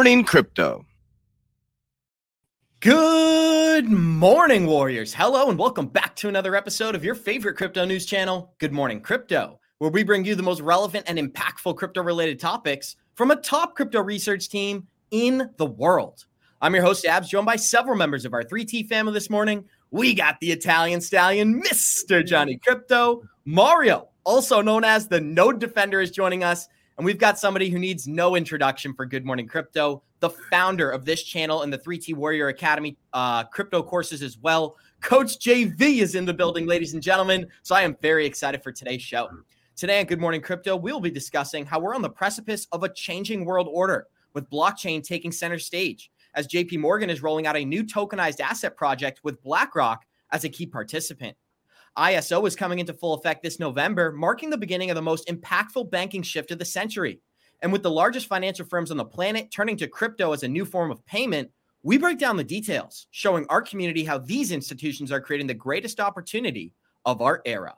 Morning Crypto. Good morning, Warriors. Hello, and welcome back to another episode of your favorite crypto news channel, Good Morning Crypto, where we bring you the most relevant and impactful crypto related topics from a top crypto research team in the world. I'm your host, Abs, joined by several members of our 3T family this morning. We got the Italian stallion, Mr. Johnny Crypto. Mario, also known as the Node Defender, is joining us. And we've got somebody who needs no introduction for Good Morning Crypto, the founder of this channel and the 3T Warrior Academy uh, crypto courses as well. Coach JV is in the building, ladies and gentlemen. So I am very excited for today's show. Today on Good Morning Crypto, we'll be discussing how we're on the precipice of a changing world order with blockchain taking center stage as JP Morgan is rolling out a new tokenized asset project with BlackRock as a key participant. ISO is coming into full effect this November, marking the beginning of the most impactful banking shift of the century. And with the largest financial firms on the planet turning to crypto as a new form of payment, we break down the details, showing our community how these institutions are creating the greatest opportunity of our era.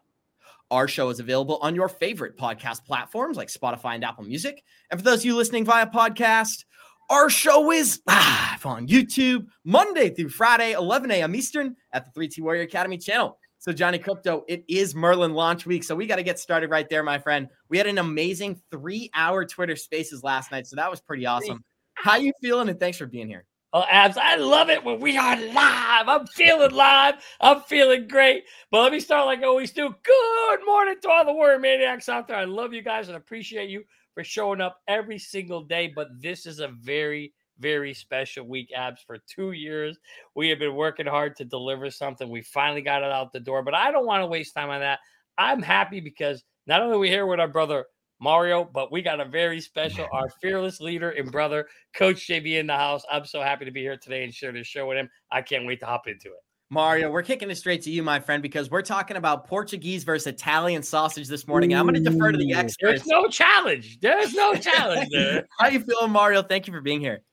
Our show is available on your favorite podcast platforms like Spotify and Apple Music. And for those of you listening via podcast, our show is live on YouTube Monday through Friday, 11 a.m. Eastern at the 3T Warrior Academy channel. So, Johnny Krypto, it is Merlin launch week. So, we got to get started right there, my friend. We had an amazing three hour Twitter spaces last night. So, that was pretty awesome. How you feeling? And thanks for being here. Oh, Abs, I love it when we are live. I'm feeling live. I'm feeling great. But let me start like I always do. Good morning to all the Warrior Maniacs out there. I love you guys and appreciate you for showing up every single day. But this is a very very special week, Abs. For two years, we have been working hard to deliver something. We finally got it out the door, but I don't want to waste time on that. I'm happy because not only are we here with our brother Mario, but we got a very special, our fearless leader and brother, Coach JV in the house. I'm so happy to be here today and share this show with him. I can't wait to hop into it. Mario, we're kicking it straight to you, my friend, because we're talking about Portuguese versus Italian sausage this morning. And I'm going to defer to the experts. There's no challenge. There's no challenge there. How you feeling, Mario? Thank you for being here.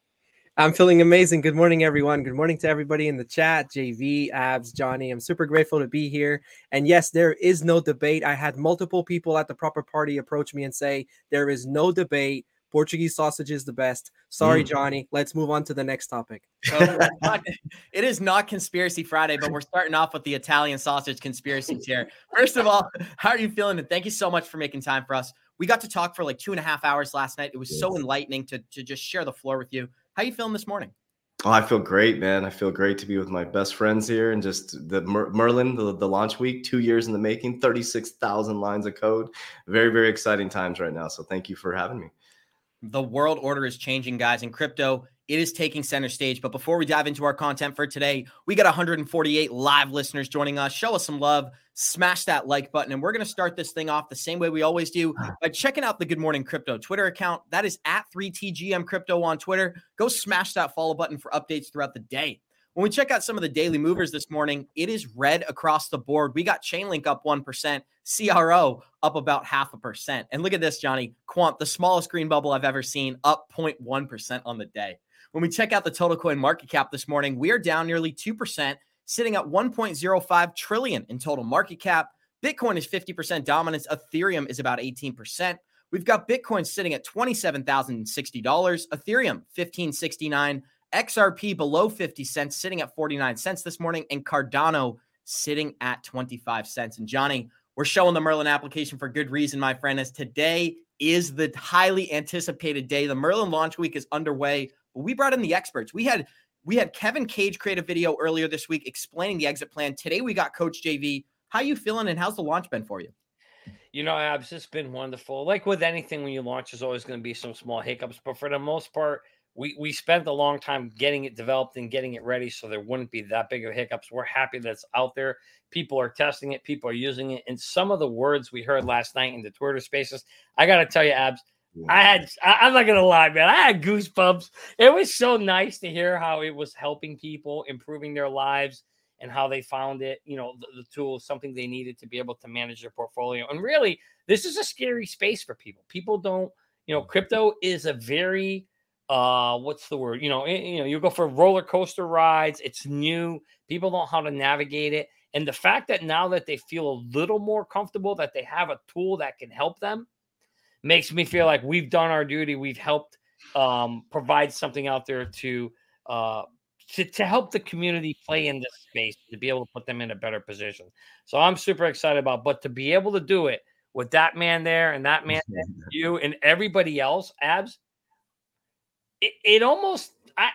I'm feeling amazing. Good morning, everyone. Good morning to everybody in the chat. JV, Abs, Johnny. I'm super grateful to be here. And yes, there is no debate. I had multiple people at the proper party approach me and say, There is no debate. Portuguese sausage is the best. Sorry, mm. Johnny. Let's move on to the next topic. So, it is not Conspiracy Friday, but we're starting off with the Italian sausage conspiracies here. First of all, how are you feeling? And thank you so much for making time for us. We got to talk for like two and a half hours last night. It was yes. so enlightening to, to just share the floor with you. How you feeling this morning? Oh, I feel great, man. I feel great to be with my best friends here and just the Mer- Merlin, the, the launch week, two years in the making, 36,000 lines of code. Very, very exciting times right now. So thank you for having me. The world order is changing, guys, in crypto it is taking center stage. But before we dive into our content for today, we got 148 live listeners joining us. Show us some love, smash that like button, and we're going to start this thing off the same way we always do ah. by checking out the Good Morning Crypto Twitter account. That is at 3TGM Crypto on Twitter. Go smash that follow button for updates throughout the day. When we check out some of the daily movers this morning, it is red across the board. We got Chainlink up 1%, CRO up about half a percent. And look at this, Johnny. Quant, the smallest green bubble I've ever seen, up 0.1% on the day. When we check out the total coin market cap this morning, we are down nearly 2%, sitting at 1.05 trillion in total market cap. Bitcoin is 50% dominance, Ethereum is about 18%. We've got Bitcoin sitting at $27,060, Ethereum 1569, XRP below 50 cents, sitting at 49 cents this morning, and Cardano sitting at 25 cents. And Johnny, we're showing the Merlin application for good reason, my friend, as today is the highly anticipated day. The Merlin launch week is underway. We brought in the experts. We had we had Kevin Cage create a video earlier this week explaining the exit plan. Today we got Coach JV. How you feeling and how's the launch been for you? You know, Abs, it's been wonderful. Like with anything, when you launch, there's always going to be some small hiccups, but for the most part, we we spent a long time getting it developed and getting it ready, so there wouldn't be that big of hiccups. We're happy that it's out there. People are testing it, people are using it, and some of the words we heard last night in the Twitter Spaces, I got to tell you, Abs, I had, I, am not gonna lie, man. I had goosebumps. It was so nice to hear how it was helping people, improving their lives, and how they found it. You know, the, the tool something they needed to be able to manage their portfolio. And really, this is a scary space for people. People don't, you know, crypto is a very, uh, what's the word? You know, it, you know, you go for roller coaster rides. It's new. People don't know how to navigate it. And the fact that now that they feel a little more comfortable, that they have a tool that can help them makes me feel like we've done our duty. We've helped um, provide something out there to uh, to, to help the community play in this space to be able to put them in a better position. So I'm super excited about, but to be able to do it with that man there and that man, you and everybody else, abs, it, it almost, I,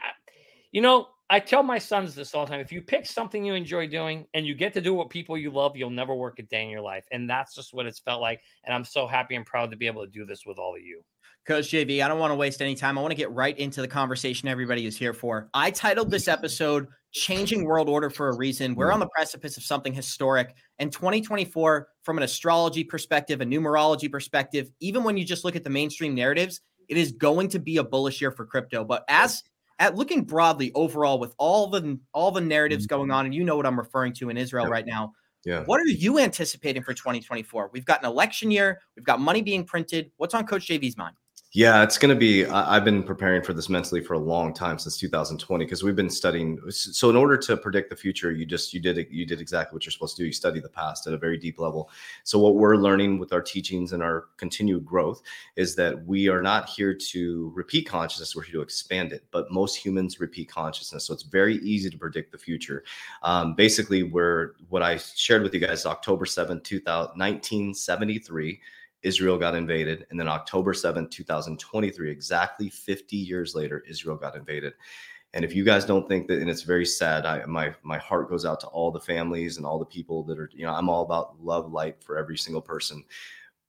you know, I tell my sons this all the time. If you pick something you enjoy doing and you get to do what people you love, you'll never work a day in your life. And that's just what it's felt like. And I'm so happy and proud to be able to do this with all of you. Coach JV, I don't want to waste any time. I want to get right into the conversation everybody is here for. I titled this episode Changing World Order for a Reason. We're on the precipice of something historic. And 2024, from an astrology perspective, a numerology perspective, even when you just look at the mainstream narratives, it is going to be a bullish year for crypto. But as at looking broadly overall with all the all the narratives going mm-hmm. on, and you know what I'm referring to in Israel right now. Yeah. What are you anticipating for 2024? We've got an election year, we've got money being printed. What's on Coach JV's mind? Yeah, it's going to be. I, have been preparing for this mentally for a long time since 2020 because we've been studying. So, in order to predict the future, you just you did you did exactly what you're supposed to do. You study the past at a very deep level. So, what we're learning with our teachings and our continued growth is that we are not here to repeat consciousness; we're here to expand it. But most humans repeat consciousness, so it's very easy to predict the future. Um, basically, where what I shared with you guys, October 7, 2000, 1973 Israel got invaded. And then October 7th, 2023, exactly 50 years later, Israel got invaded. And if you guys don't think that, and it's very sad, I, my my heart goes out to all the families and all the people that are, you know, I'm all about love, light for every single person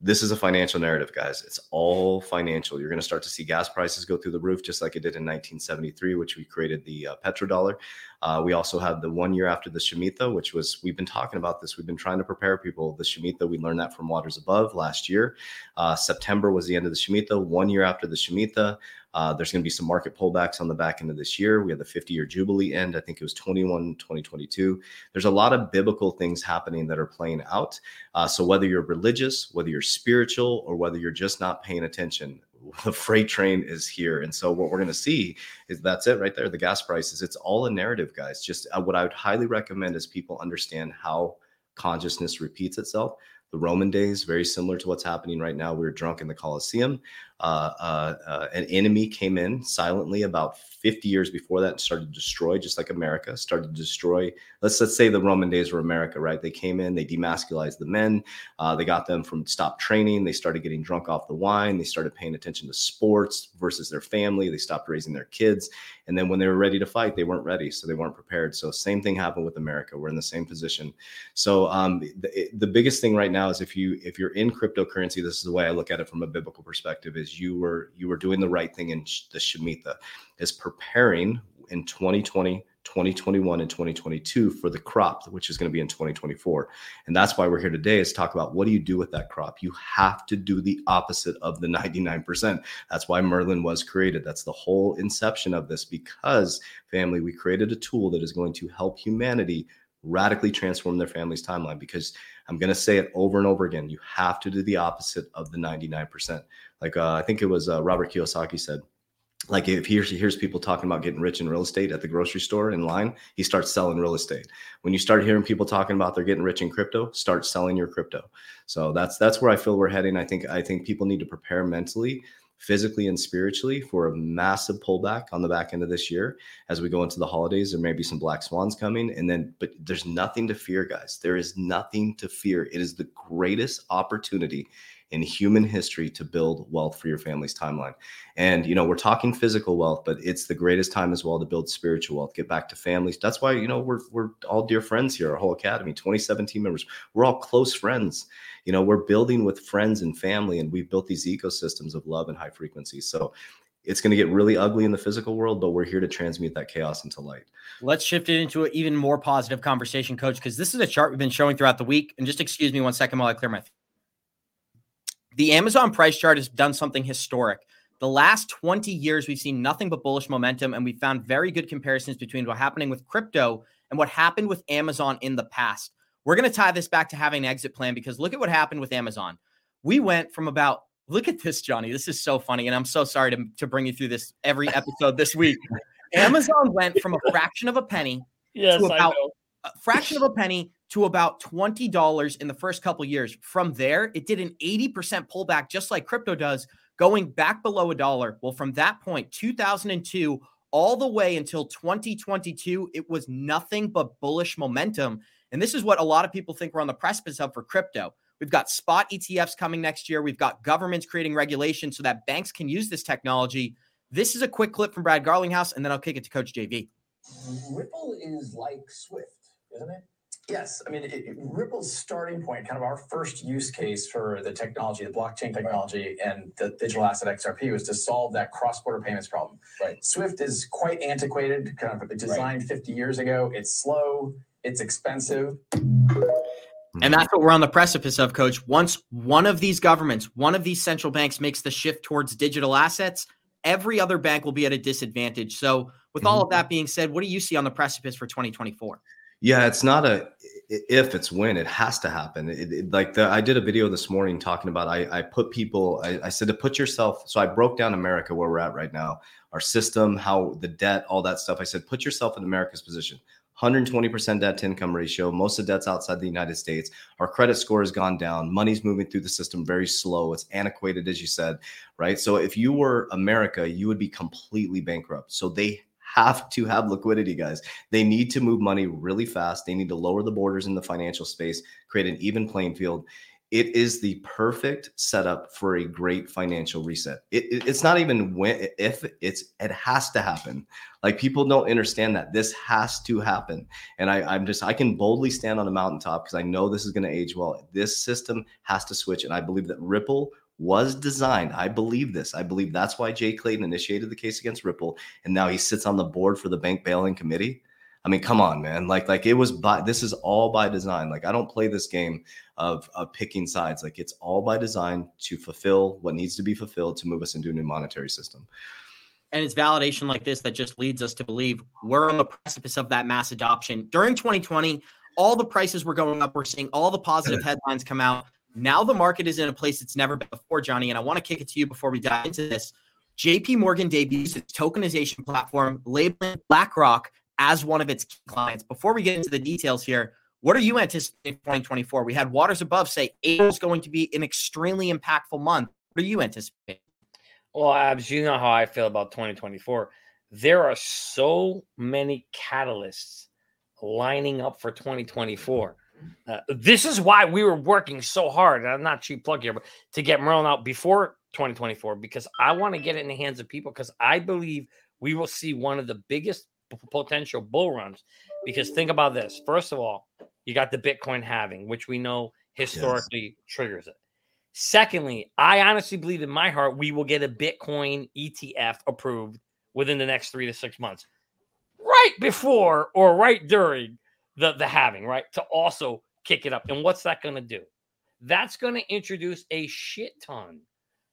this is a financial narrative, guys. It's all financial. You're going to start to see gas prices go through the roof, just like it did in 1973, which we created the uh, petrodollar. Uh, we also had the one year after the Shemitah, which was, we've been talking about this. We've been trying to prepare people. The Shemitah, we learned that from Waters Above last year. Uh, September was the end of the Shemitah. One year after the Shemitah, uh, there's going to be some market pullbacks on the back end of this year. We had the 50 year Jubilee end. I think it was 21, 2022. There's a lot of biblical things happening that are playing out. Uh, so whether you're religious, whether you're spiritual, or whether you're just not paying attention, the freight train is here. And so what we're going to see is that's it right there. The gas prices. It's all a narrative, guys. Just uh, what I would highly recommend is people understand how consciousness repeats itself the Roman days, very similar to what's happening right now. We were drunk in the Colosseum. Uh, uh, uh, an enemy came in silently about 50 years before that and started to destroy, just like America started to destroy. Let's let's say the Roman days were America, right? They came in, they demasculized the men, they got them from stop training, they started getting drunk off the wine, they started paying attention to sports versus their family, they stopped raising their kids, and then when they were ready to fight, they weren't ready, so they weren't prepared. So same thing happened with America. We're in the same position. So um, the, the biggest thing right now is if you if you're in cryptocurrency, this is the way I look at it from a biblical perspective: is you were you were doing the right thing in the shemitah. Is preparing in 2020 2021 and 2022 for the crop which is going to be in 2024 and that's why we're here today is talk about what do you do with that crop? You have to do the opposite of the 99% that's why merlin was created. That's the whole inception of this because family we created a tool that is going to help humanity radically transform their family's timeline because i'm going to say it over and over again you have to do the opposite of the 99% like uh, i think it was uh, robert kiyosaki said like if he hears people talking about getting rich in real estate at the grocery store in line, he starts selling real estate. When you start hearing people talking about they're getting rich in crypto, start selling your crypto. So that's that's where I feel we're heading. I think I think people need to prepare mentally, physically, and spiritually for a massive pullback on the back end of this year as we go into the holidays. There may be some black swans coming, and then but there's nothing to fear, guys. There is nothing to fear. It is the greatest opportunity in human history to build wealth for your family's timeline. And, you know, we're talking physical wealth, but it's the greatest time as well to build spiritual wealth, get back to families. That's why, you know, we're, we're all dear friends here, our whole academy, 27 members. We're all close friends. You know, we're building with friends and family, and we've built these ecosystems of love and high frequency. So, it's going to get really ugly in the physical world, but we're here to transmute that chaos into light. Let's shift it into an even more positive conversation, coach, because this is a chart we've been showing throughout the week. And just excuse me one second while I clear my the Amazon price chart has done something historic. The last 20 years, we've seen nothing but bullish momentum, and we found very good comparisons between what's happening with crypto and what happened with Amazon in the past. We're going to tie this back to having an exit plan because look at what happened with Amazon. We went from about, look at this, Johnny. This is so funny. And I'm so sorry to, to bring you through this every episode this week. Amazon went from a fraction of a penny yes, to about a fraction of a penny to about $20 in the first couple years. From there, it did an 80% pullback, just like crypto does, going back below a dollar. Well, from that point, 2002 all the way until 2022, it was nothing but bullish momentum. And this is what a lot of people think we're on the precipice of for crypto. We've got spot ETFs coming next year. We've got governments creating regulation so that banks can use this technology. This is a quick clip from Brad Garlinghouse, and then I'll kick it to Coach JV. Ripple is like Swift, isn't it? Yes, I mean it, it, Ripple's starting point, kind of our first use case for the technology, the blockchain technology, and the digital asset XRP was to solve that cross-border payments problem. Right. Swift is quite antiquated, kind of designed right. 50 years ago. It's slow, it's expensive. And that's what we're on the precipice of, Coach. Once one of these governments, one of these central banks makes the shift towards digital assets, every other bank will be at a disadvantage. So, with mm-hmm. all of that being said, what do you see on the precipice for 2024? Yeah, it's not a if it's when it has to happen. It, it, like the, I did a video this morning talking about I, I put people I, I said to put yourself. So I broke down America where we're at right now, our system, how the debt, all that stuff. I said put yourself in America's position. 120% debt to income ratio. Most of debt's outside the United States. Our credit score has gone down. Money's moving through the system very slow. It's antiquated, as you said, right? So if you were America, you would be completely bankrupt. So they have to have liquidity, guys. They need to move money really fast. They need to lower the borders in the financial space, create an even playing field. It is the perfect setup for a great financial reset. It, it, it's not even when if it's it has to happen. Like people don't understand that this has to happen. And I, I'm just I can boldly stand on a mountaintop because I know this is going to age well. This system has to switch, and I believe that Ripple was designed. I believe this. I believe that's why Jay Clayton initiated the case against Ripple, and now he sits on the board for the bank bailing committee. I mean, come on, man. Like, like it was by this is all by design. Like, I don't play this game of, of picking sides. Like, it's all by design to fulfill what needs to be fulfilled to move us into a new monetary system. And it's validation like this that just leads us to believe we're on the precipice of that mass adoption. During 2020, all the prices were going up. We're seeing all the positive headlines come out. Now the market is in a place it's never been before, Johnny. And I want to kick it to you before we dive into this. JP Morgan debuts its tokenization platform, labeling BlackRock as one of its clients. Before we get into the details here, what are you anticipating 2024? We had Waters Above say April is going to be an extremely impactful month. What are you anticipating? Well, Abs, you know how I feel about 2024. There are so many catalysts lining up for 2024. Uh, this is why we were working so hard. And I'm not cheap plug here, but to get Merlin out before 2024 because I want to get it in the hands of people because I believe we will see one of the biggest potential bull runs. Because think about this: first of all, you got the Bitcoin halving, which we know historically yes. triggers it. Secondly, I honestly believe in my heart we will get a Bitcoin ETF approved within the next three to six months, right before or right during the the halving, right? To also kick it up. And what's that going to do? That's going to introduce a shit ton,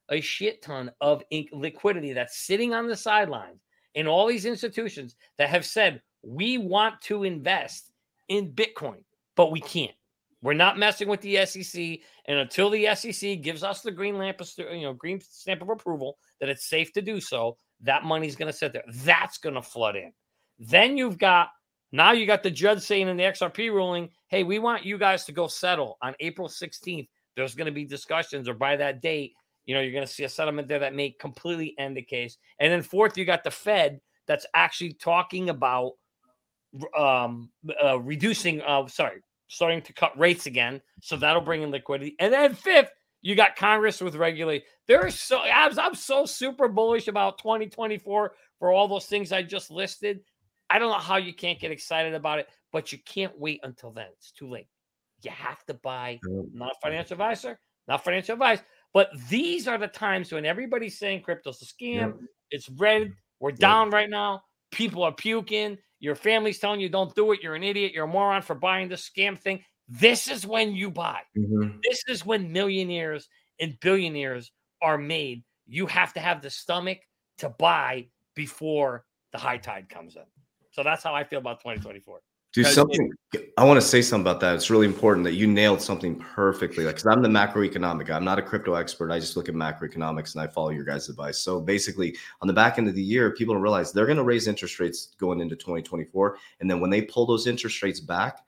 a shit ton of liquidity that's sitting on the sidelines in all these institutions that have said we want to invest in Bitcoin, but we can't. We're not messing with the SEC, and until the SEC gives us the green lamp, you know, green stamp of approval that it's safe to do so, that money's going to sit there. That's going to flood in. Then you've got now you got the judge saying in the XRP ruling, hey, we want you guys to go settle on April 16th. There's going to be discussions, or by that date, you know, you're going to see a settlement there that may completely end the case. And then fourth, you got the Fed that's actually talking about um, uh, reducing, uh, sorry, starting to cut rates again. So that'll bring in liquidity. And then fifth, you got Congress with regulate. There's so I'm, I'm so super bullish about 2024 for all those things I just listed. I don't know how you can't get excited about it, but you can't wait until then. It's too late. You have to buy, not a financial advisor, not financial advice, but these are the times when everybody's saying crypto's a scam. It's red. We're down right now. People are puking. Your family's telling you don't do it. You're an idiot. You're a moron for buying this scam thing. This is when you buy. Mm-hmm. This is when millionaires and billionaires are made. You have to have the stomach to buy before the high tide comes in. So that's how I feel about 2024. Do something. I want to say something about that. It's really important that you nailed something perfectly. Like, because I'm the macroeconomic guy. I'm not a crypto expert. I just look at macroeconomics and I follow your guys' advice. So basically, on the back end of the year, people don't realize they're going to raise interest rates going into 2024. And then when they pull those interest rates back,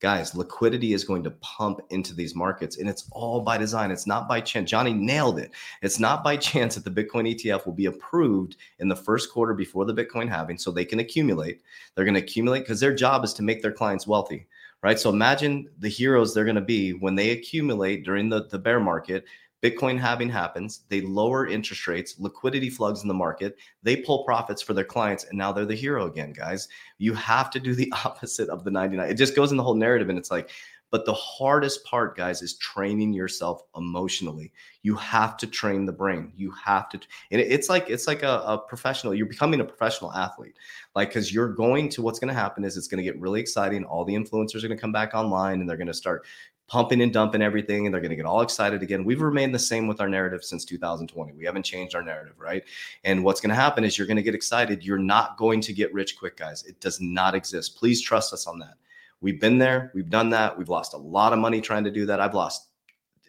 guys, liquidity is going to pump into these markets and it's all by design. It's not by chance. Johnny nailed it. It's not by chance that the Bitcoin ETF will be approved in the first quarter before the Bitcoin halving so they can accumulate. They're going to accumulate because their job is to make their clients wealthy. Right. So imagine the heroes they're going to be when they accumulate during the, the bear market. Bitcoin halving happens, they lower interest rates, liquidity floods in the market, they pull profits for their clients, and now they're the hero again, guys. You have to do the opposite of the 99. It just goes in the whole narrative, and it's like, but the hardest part, guys, is training yourself emotionally. You have to train the brain. You have to, and it's like it's like a, a professional. You're becoming a professional athlete, like because you're going to. What's going to happen is it's going to get really exciting. All the influencers are going to come back online, and they're going to start pumping and dumping everything and they're going to get all excited again. We've remained the same with our narrative since 2020. We haven't changed our narrative, right? And what's going to happen is you're going to get excited. You're not going to get rich quick, guys. It does not exist. Please trust us on that. We've been there, we've done that. We've lost a lot of money trying to do that. I've lost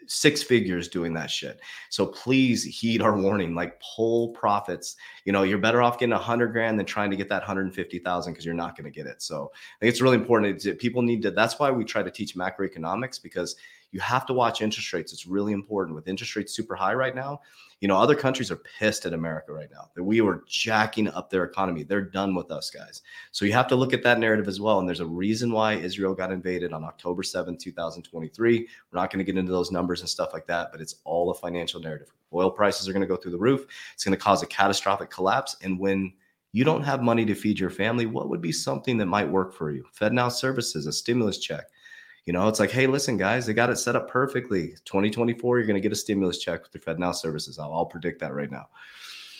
six figures doing that shit. So please heed our warning, like pull profits. You know, you're better off getting a hundred grand than trying to get that 150,000 because you're not going to get it. So I think it's really important. People need to, that's why we try to teach macroeconomics because you have to watch interest rates. It's really important with interest rates super high right now. You know, other countries are pissed at America right now that we were jacking up their economy. They're done with us, guys. So you have to look at that narrative as well. And there's a reason why Israel got invaded on October 7th, 2023. We're not going to get into those numbers and stuff like that, but it's all a financial narrative. Oil prices are going to go through the roof. It's going to cause a catastrophic collapse. And when you don't have money to feed your family, what would be something that might work for you? FedNow services, a stimulus check, you know, it's like, hey, listen, guys, they got it set up perfectly. 2024, you're going to get a stimulus check with your FedNow services. I'll, I'll predict that right now.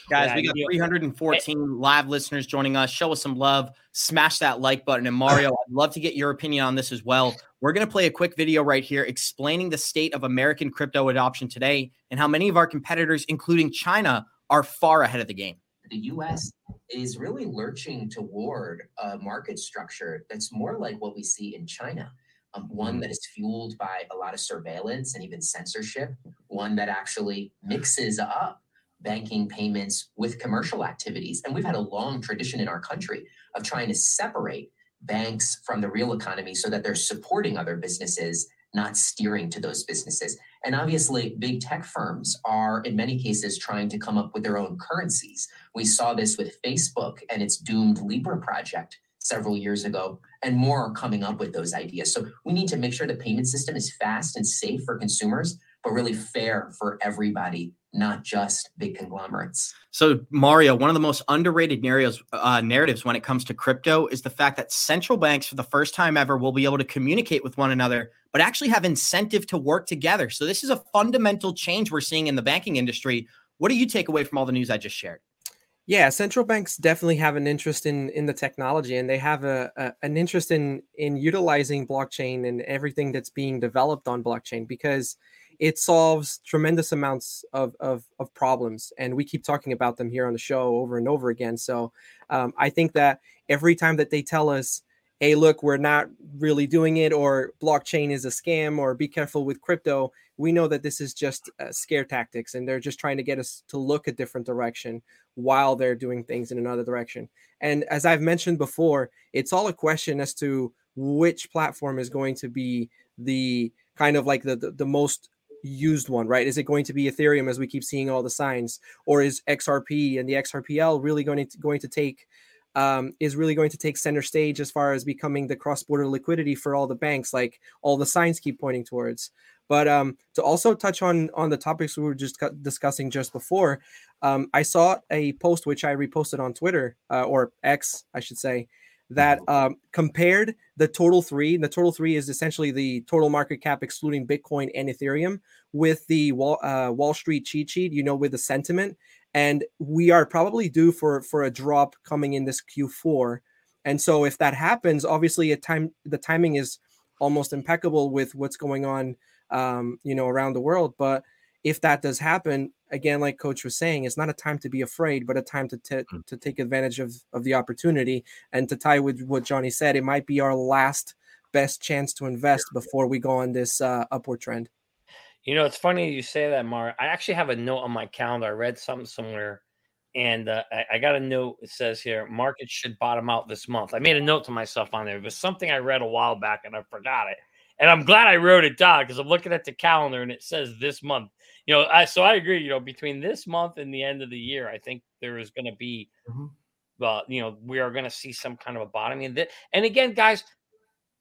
Guys, we got 314 live listeners joining us. Show us some love. Smash that like button. And Mario, I'd love to get your opinion on this as well. We're going to play a quick video right here explaining the state of American crypto adoption today and how many of our competitors, including China, are far ahead of the game. The US is really lurching toward a market structure that's more like what we see in China um, one mm-hmm. that is fueled by a lot of surveillance and even censorship, one that actually mixes up banking payments with commercial activities. And we've had a long tradition in our country of trying to separate banks from the real economy so that they're supporting other businesses, not steering to those businesses. And obviously, big tech firms are, in many cases, trying to come up with their own currencies. We saw this with Facebook and its doomed Libra project several years ago, and more are coming up with those ideas. So we need to make sure the payment system is fast and safe for consumers, but really fair for everybody, not just big conglomerates. So, Mario, one of the most underrated narratives, uh, narratives when it comes to crypto is the fact that central banks, for the first time ever, will be able to communicate with one another, but actually have incentive to work together. So, this is a fundamental change we're seeing in the banking industry. What do you take away from all the news I just shared? Yeah, central banks definitely have an interest in in the technology, and they have a, a, an interest in in utilizing blockchain and everything that's being developed on blockchain because it solves tremendous amounts of of, of problems, and we keep talking about them here on the show over and over again. So um, I think that every time that they tell us hey, look, we're not really doing it, or blockchain is a scam, or be careful with crypto, we know that this is just uh, scare tactics and they're just trying to get us to look a different direction while they're doing things in another direction. And as I've mentioned before, it's all a question as to which platform is going to be the kind of like the, the, the most used one, right? Is it going to be Ethereum as we keep seeing all the signs, or is XRP and the XRPL really going to going to take um, is really going to take center stage as far as becoming the cross-border liquidity for all the banks, like all the signs keep pointing towards. But um, to also touch on on the topics we were just discussing just before, um, I saw a post which I reposted on Twitter uh, or X, I should say, that mm-hmm. um, compared the total three. The total three is essentially the total market cap excluding Bitcoin and Ethereum with the Wall uh, Wall Street cheat sheet. You know, with the sentiment, and we are probably due for for a drop coming in this Q4. And so if that happens, obviously a time the timing is almost impeccable with what's going on um, you know around the world, but if that does happen, again, like Coach was saying, it's not a time to be afraid, but a time to t- mm. to take advantage of of the opportunity. And to tie with what Johnny said, it might be our last best chance to invest before we go on this uh, upward trend. You know, it's funny you say that, Mar. I actually have a note on my calendar. I read something somewhere And uh, I, I got a note. It says here, markets should bottom out this month. I made a note to myself on there. It was something I read a while back and I forgot it. And I'm glad I wrote it down because I'm looking at the calendar and it says this month. You know, I so I agree. You know, between this month and the end of the year, I think there is going to be, Mhm. uh, you know, we are going to see some kind of a bottoming. And, th- and again, guys,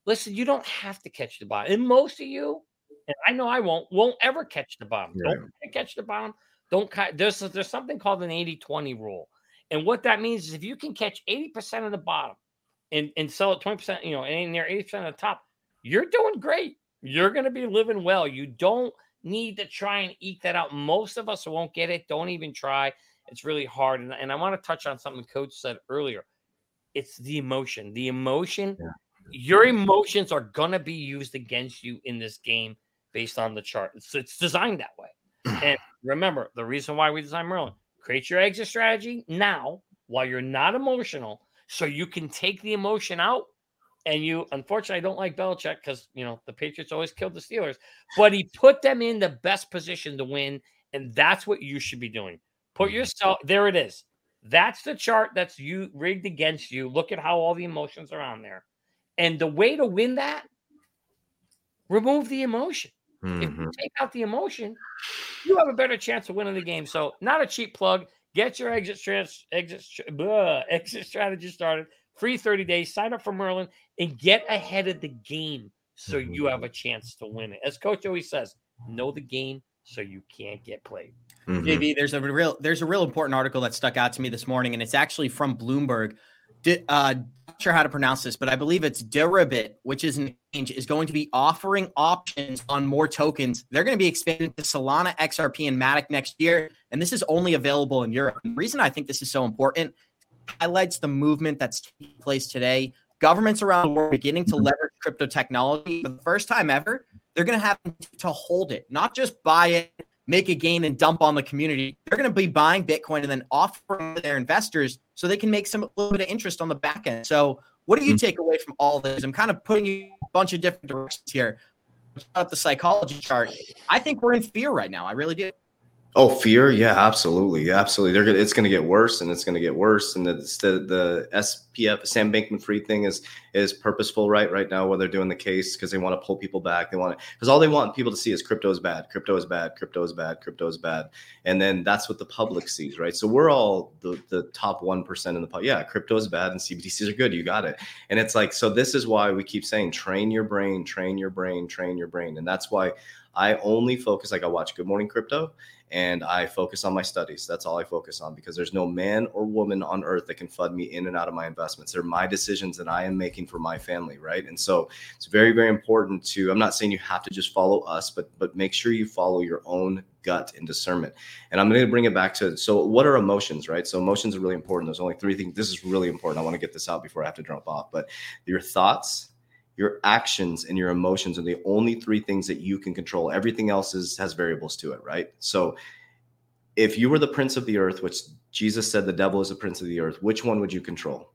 listen, you don't have to catch the bottom. And most of you, and I know I won't, won't ever catch the bottom. Don't catch the bottom. Don't ca- there's there's something called an 80-20 rule. And what that means is if you can catch 80% of the bottom and, and sell it 20%, you know, and near 80% of the top, you're doing great. You're going to be living well. You don't need to try and eke that out. Most of us won't get it. Don't even try. It's really hard. And, and I want to touch on something Coach said earlier. It's the emotion. The emotion, Yeah. your emotions are going to be used against you in this game based on the chart. It's, it's designed that way. and remember, the reason why we designed Merlin create your exit strategy now while you're not emotional so you can take the emotion out. And you, unfortunately, I don't like Belichick because you know the Patriots always killed the Steelers, but he put them in the best position to win, and that's what you should be doing. Put mm-hmm. yourself there. It is. That's the chart that's you rigged against you. Look at how all the emotions are on there, and the way to win that, remove the emotion. If Mhm. you take out the emotion, you have a better chance of winning the game. So, not a cheap plug. Get your exit trans, exit blah, exit strategy started. Free 30 days. Sign up for Merlin and get ahead of the game so you have a chance to win it. As Coach always says, know the game so you can't get played. Mhm. JV, there's a real there's a real important article that stuck out to me this morning, and it's actually from Bloomberg. Di- uh, not sure how to pronounce this, but I believe it's Deribit, which is an exchange, is going to be offering options on more tokens. They're going to be expanding to Solana, XRP, and Matic next year, and this is only available in Europe. And the reason I think this is so important highlights the movement that's taking place today. Governments around the world beginning to leverage crypto technology for the first time ever. They're going to have to hold it, not just buy it, make a gain, and dump on the community. They're going to be buying Bitcoin and then offering their investors so they can make some a little bit of interest on the back end. So, what do you mm. take away from all this? I'm kind of putting you a bunch of different directions here. Up the psychology chart. I think we're in fear right now. I really do. Oh, fear? Yeah, absolutely, absolutely. They're gonna, it's going to get worse, and it's going to get worse. And the the, the SBF Sam Bankman-Fried thing is is purposeful, right? Right now, where they're doing the case because they want to pull people back. They want to because all they want people to see is crypto is bad, crypto is bad, crypto is bad, crypto is bad, and then that's what the public sees, right? So we're all the the top one percent in the pub. Yeah, crypto is bad, and CBDCs are good. You got it. And it's like so. This is why we keep saying train your brain, train your brain, train your brain, and that's why I only focus. Like I watch Good Morning Crypto and I focus on my studies. That's all I focus on because there's no man or woman on earth that can fund me in and out of my investments. They're my decisions that I am making for my family, right? And so it's very, very important to. I'm not saying you have to just follow us, but but make sure you follow your own gut and discernment. And I'm going to bring it back to so what are emotions, right? So emotions are really important. There's only three things. This is really important. I want to get this out before I have to jump off. But your thoughts, your actions and your emotions are the only three things that you can control. Everything else is has variables to it, right? So if you were the prince of the earth, which Jesus said the devil is the prince of the earth, which one would you control?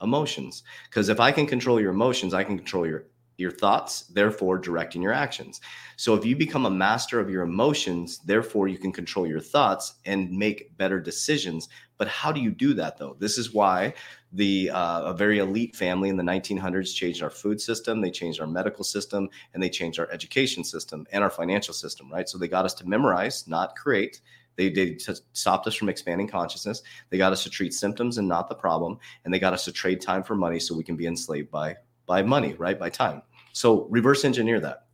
Emotions. Because if I can control your emotions, I can control your your thoughts, therefore directing your actions. So if you become a master of your emotions, therefore you can control your thoughts and make better decisions. But how do you do that though? This is why the uh, a very elite family in the 1900s changed our food system, they changed our medical system, and they changed our education system and our financial system, right? So they got us to memorize, not create. They, they stopped us from expanding consciousness. They got us to treat symptoms and not the problem, and they got us to trade time for money so we can be enslaved by by money, right? By time. So reverse engineer that.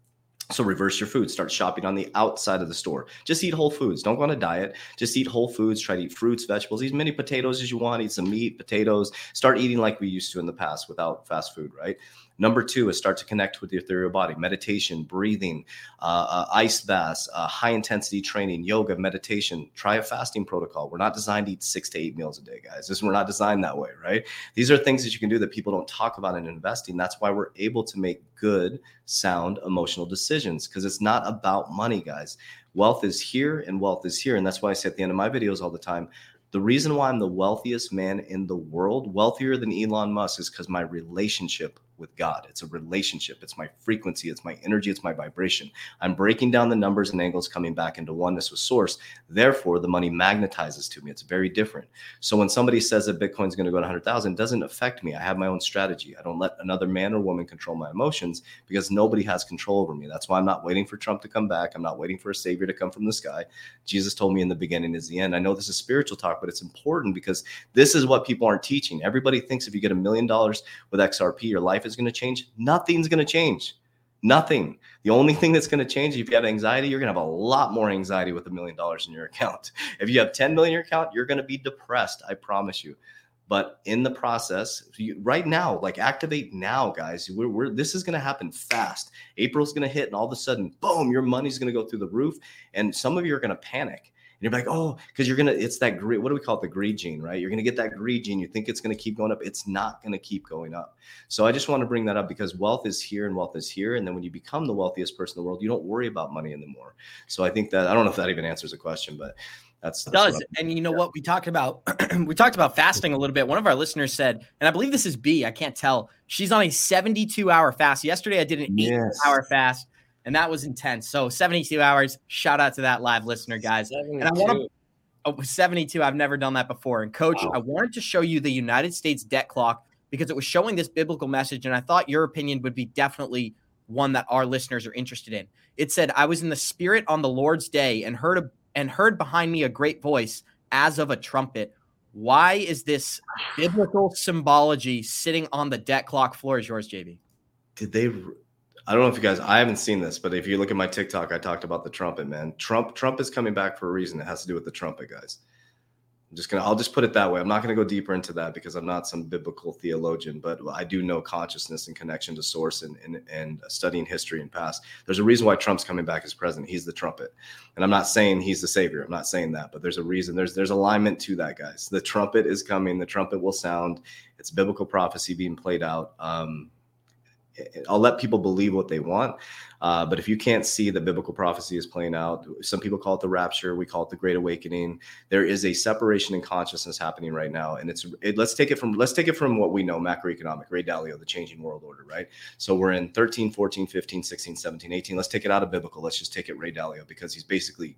So reverse your food. Start shopping on the outside of the store. Just eat whole foods. Don't go on a diet. Just eat whole foods. Try to eat fruits, vegetables. Eat as many potatoes as you want. Eat some meat, potatoes. Start eating like we used to in the past without fast food, right? Number two is start to connect with your ethereal body. Meditation, breathing, uh, uh, ice baths, uh, high intensity training, yoga, meditation. Try a fasting protocol. We're not designed to eat six to eight meals a day, guys. This we're not designed that way, right? These are things that you can do that people don't talk about in investing. That's why we're able to make good, sound, emotional decisions because it's not about money, guys. Wealth is here and wealth is here. And that's why I say at the end of my videos all the time the reason why I'm the wealthiest man in the world, wealthier than Elon Musk, is because my relationship with God. It's a relationship. It's my frequency. It's my energy. It's my vibration. I'm breaking down the numbers and angles coming back into oneness with source. Therefore, the money magnetizes to me. It's very different. So when somebody says that Bitcoin's going to go to 100,000, it doesn't affect me. I have my own strategy. I don't let another man or woman control my emotions because nobody has control over me. That's why I'm not waiting for Trump to come back. I'm not waiting for a savior to come from the sky. Jesus told me in the beginning is the end. I know this is spiritual talk, but it's important because this is what people aren't teaching. Everybody thinks if you get a million dollars with XRP, your life is going to change. Nothing's going to change. Nothing. The only thing that's going to change if you have anxiety, you're going to have a lot more anxiety with a million dollars in your account. If you have 10 million in your account, you're going to be depressed. I promise you. But in the process, you, right now, like activate now, guys. We're, we're this is going to happen fast. April's going to hit, and all of a sudden, boom, your money's going to go through the roof, and some of you are going to panic. And you're like, oh, because you're gonna, it's that greed. What do we call it? The greed gene, right? You're gonna get that greed gene. You think it's gonna keep going up. It's not gonna keep going up. So I just want to bring that up because wealth is here and wealth is here. And then when you become the wealthiest person in the world, you don't worry about money anymore. So I think that I don't know if that even answers the question, but that's, that's does. And you know yeah. what we talked about? we talked about fasting a little bit. One of our listeners said, and I believe this is B. I can't tell. She's on a 72 hour fast. Yesterday I did an eight yes. hour fast and that was intense. So 72 hours. Shout out to that live listener, guys. 72. And I want to oh, 72. I've never done that before. And coach, wow. I wanted to show you the United States debt clock because it was showing this biblical message. And I thought your opinion would be definitely one that our listeners are interested in. It said, I was in the spirit on the Lord's day and heard a, and heard behind me a great voice as of a trumpet. Why is this biblical symbology sitting on the debt clock floor? Is yours, JV? Did they I don't know if you guys, I haven't seen this, but if you look at my TikTok, I talked about the trumpet, man. Trump, Trump is coming back for a reason. It has to do with the trumpet, guys. I'm just gonna, I'll just put it that way. I'm not gonna go deeper into that because I'm not some biblical theologian, but I do know consciousness and connection to source and, and, and studying history and past. There's a reason why Trump's coming back as president. He's the trumpet, and I'm not saying he's the savior. I'm not saying that, but there's a reason. There's there's alignment to that, guys. The trumpet is coming. The trumpet will sound. It's biblical prophecy being played out. Um, I'll let people believe what they want. Uh, but if you can't see the biblical prophecy is playing out, some people call it the rapture. We call it the Great Awakening. There is a separation in consciousness happening right now, and it's it, let's take it from let's take it from what we know macroeconomic Ray Dalio, the changing world order, right? So we're in 13, 14, 15, 16, 17, 18. Let's take it out of biblical. Let's just take it Ray Dalio because he's basically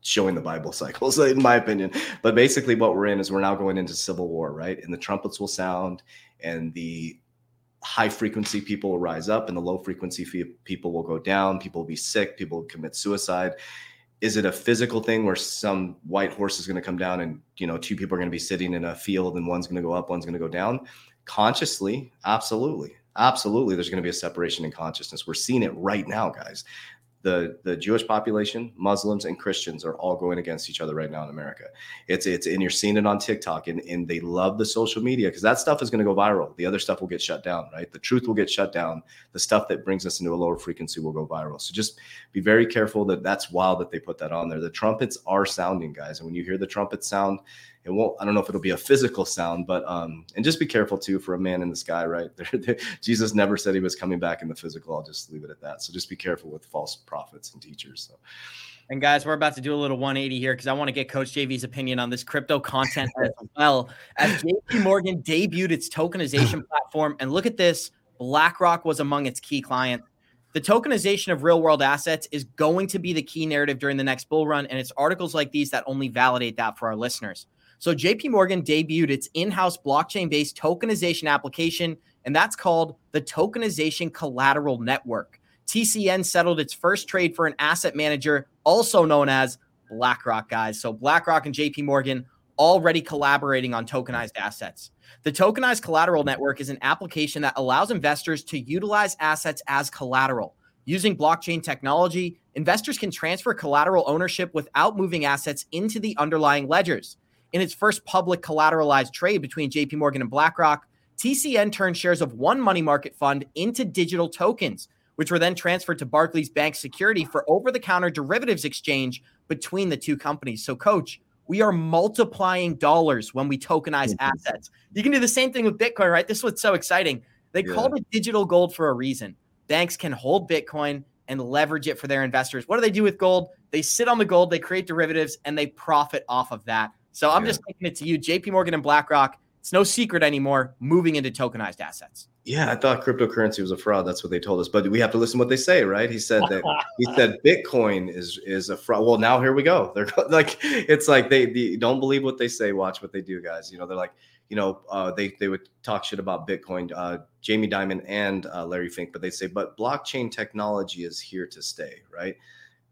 showing the Bible cycles, in my opinion. But basically, what we're in is we're now going into civil war, right? And the trumpets will sound, and the high frequency people will rise up and the low frequency people will go down people will be sick people will commit suicide. Is it a physical thing where some white horse is going to come down and you know two people are going to be sitting in a field and one's going to go up one's going to go down? Consciously absolutely. Absolutely there's going to be a separation in consciousness. We're seeing it right now guys the the Jewish population, Muslims, and Christians are all going against each other right now in America. It's it's and you're seeing it on TikTok, and, and they love the social media because that stuff is going to go viral. The other stuff will get shut down, right? The truth will get shut down. The stuff that brings us into a lower frequency will go viral. So just be very careful that that's wild that they put that on there. The trumpets are sounding, guys, and when you hear the trumpet sound, it won't i don't know if it'll be a physical sound but um and just be careful too for a man in the sky right jesus never said he was coming back in the physical i'll just leave it at that so just be careful with false prophets and teachers so and guys, we're about to do a little 180 here because I want to get Coach JV's opinion on this crypto content as well. As JP Morgan debuted its tokenization platform, and look at this BlackRock was among its key clients. The tokenization of real world assets is going to be the key narrative during the next bull run, and it's articles like these that only validate that for our listeners. So JP Morgan debuted its in-house blockchain-based tokenization application, and that's called the Tokenization Collateral Network. TCN settled its first trade for an asset manager, also known as BlackRock, guys. So BlackRock and JP Morgan already collaborating on tokenized assets. The Tokenized Collateral Network is an application that allows investors to utilize assets as collateral. Using blockchain technology, investors can transfer collateral ownership without moving assets into the underlying ledgers. In its first public collateralized trade between JP Morgan and BlackRock, TCN turned shares of one money market fund into digital tokens, which were then transferred to Barclays Bank Security for over the counter derivatives exchange between the two companies. So, coach, we are multiplying dollars when we tokenize assets. You can do the same thing with Bitcoin, right? This is what's so exciting. They yeah. called it digital gold for a reason. Banks can hold Bitcoin and leverage it for their investors. What do they do with gold? They sit on the gold, they create derivatives, and they profit off of that. So I'm yeah. just taking it to you, JP Morgan and BlackRock. It's no secret anymore moving into tokenized assets. Yeah, I thought cryptocurrency was a fraud. That's what they told us. But we have to listen to what they say, right? He said that he said Bitcoin is is a fraud. Well, now here we go. They're like, it's like they, they don't believe what they say. Watch what they do, guys. You know, they're like, you know, uh, they they would talk shit about Bitcoin, uh, Jamie Dimon and uh, Larry Fink, but they say, but blockchain technology is here to stay, right?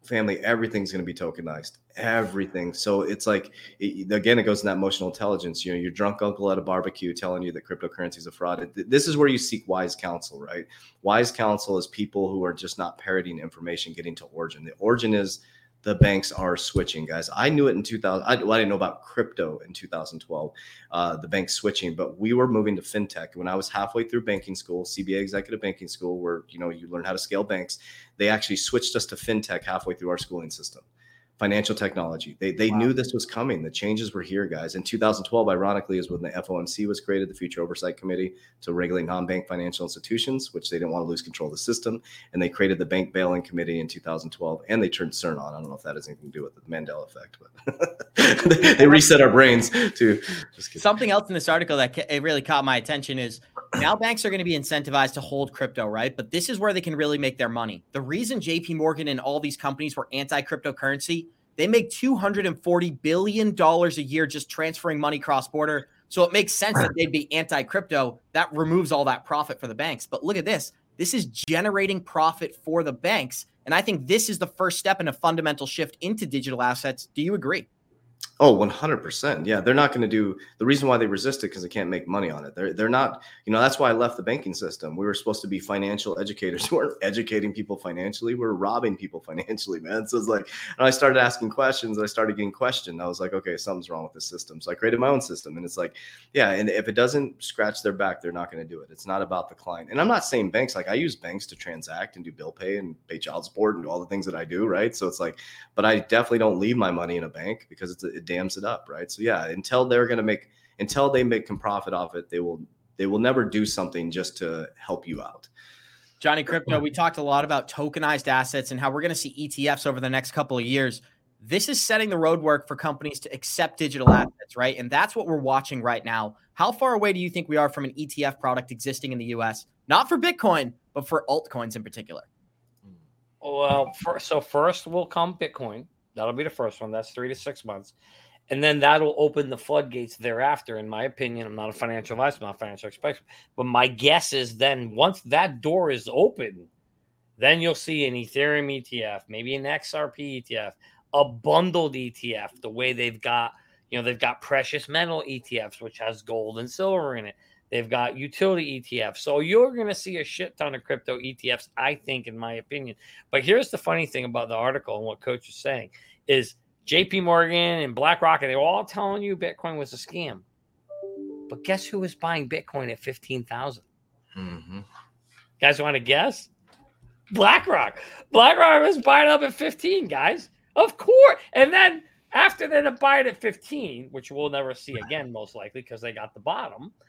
Family, everything's going to be tokenized, everything. So it's like, it, again, it goes in that emotional intelligence. You know, your drunk uncle at a barbecue telling you that cryptocurrency is a fraud. This is where you seek wise counsel, right? Wise counsel is people who are just not parroting information, getting to origin. The origin is the banks are switching, guys. I knew it in 2000. I, well, I didn't know about crypto in 2012, uh, the banks switching, but we were moving to fintech. When I was halfway through banking school, CBA executive banking school, where you know you learn how to scale banks, they actually switched us to fintech halfway through our schooling system financial technology. They, they wow. knew this was coming. The changes were here, guys. In 2012, ironically, is when the FOMC was created, the Future Oversight Committee to regulate non-bank financial institutions, which they didn't want to lose control of the system. And they created the Bank Bail-in Committee in 2012, and they turned CERN on. I don't know if that has anything to do with the Mandela effect, but they, they reset our brains to something else in this article that it really caught my attention is now banks are going to be incentivized to hold crypto, right? But this is where they can really make their money. The reason JP Morgan and all these companies were anti-cryptocurrency they make $240 billion a year just transferring money cross border. So it makes sense that they'd be anti crypto. That removes all that profit for the banks. But look at this this is generating profit for the banks. And I think this is the first step in a fundamental shift into digital assets. Do you agree? Oh, 100%. Yeah, they're not going to do the reason why they resist it because they can't make money on it. They're they're not, you know, that's why I left the banking system. We were supposed to be financial educators. We weren't educating people financially. We are robbing people financially, man. So it's like, and I started asking questions. I started getting questioned. I was like, okay, something's wrong with the system. So I created my own system. And it's like, yeah, and if it doesn't scratch their back, they're not going to do it. It's not about the client. And I'm not saying banks, like I use banks to transact and do bill pay and pay child support and do all the things that I do, right? So it's like, but I definitely don't leave my money in a bank because it's it dams it up, right? So yeah, until they're going to make until they make a profit off it, they will they will never do something just to help you out. Johnny Krypto, we talked a lot about tokenized assets and how we're going to see ETFs over the next couple of years. This is setting the roadwork for companies to accept digital assets, right? And that's what we're watching right now. How far away do you think we are from an ETF product existing in the US? Not for Bitcoin, but for altcoins in particular. Well, for, so first will come Bitcoin. That'll be the first one. That's three to six months. And then that'll open the floodgates thereafter, in my opinion. I'm not a financial advisor, I'm not a financial expert, but my guess is then once that door is open, then you'll see an Ethereum ETF, maybe an XRP ETF, a bundled ETF, the way they've got, you know, they've got precious metal ETFs, which has gold and silver in it. They've got utility ETFs. So you're going to see a shit ton of crypto ETFs, I think, in my opinion. But here's the funny thing about the article and what Coach is saying is JP Morgan and BlackRock, and they were all telling you Bitcoin was a scam. But guess who was buying Bitcoin at 15,000? Mm-hmm. Guys want to guess? BlackRock. BlackRock was buying up at 15, guys. Of course. And then after they buy it at 15, which we'll never see again, most likely, because they got the bottom –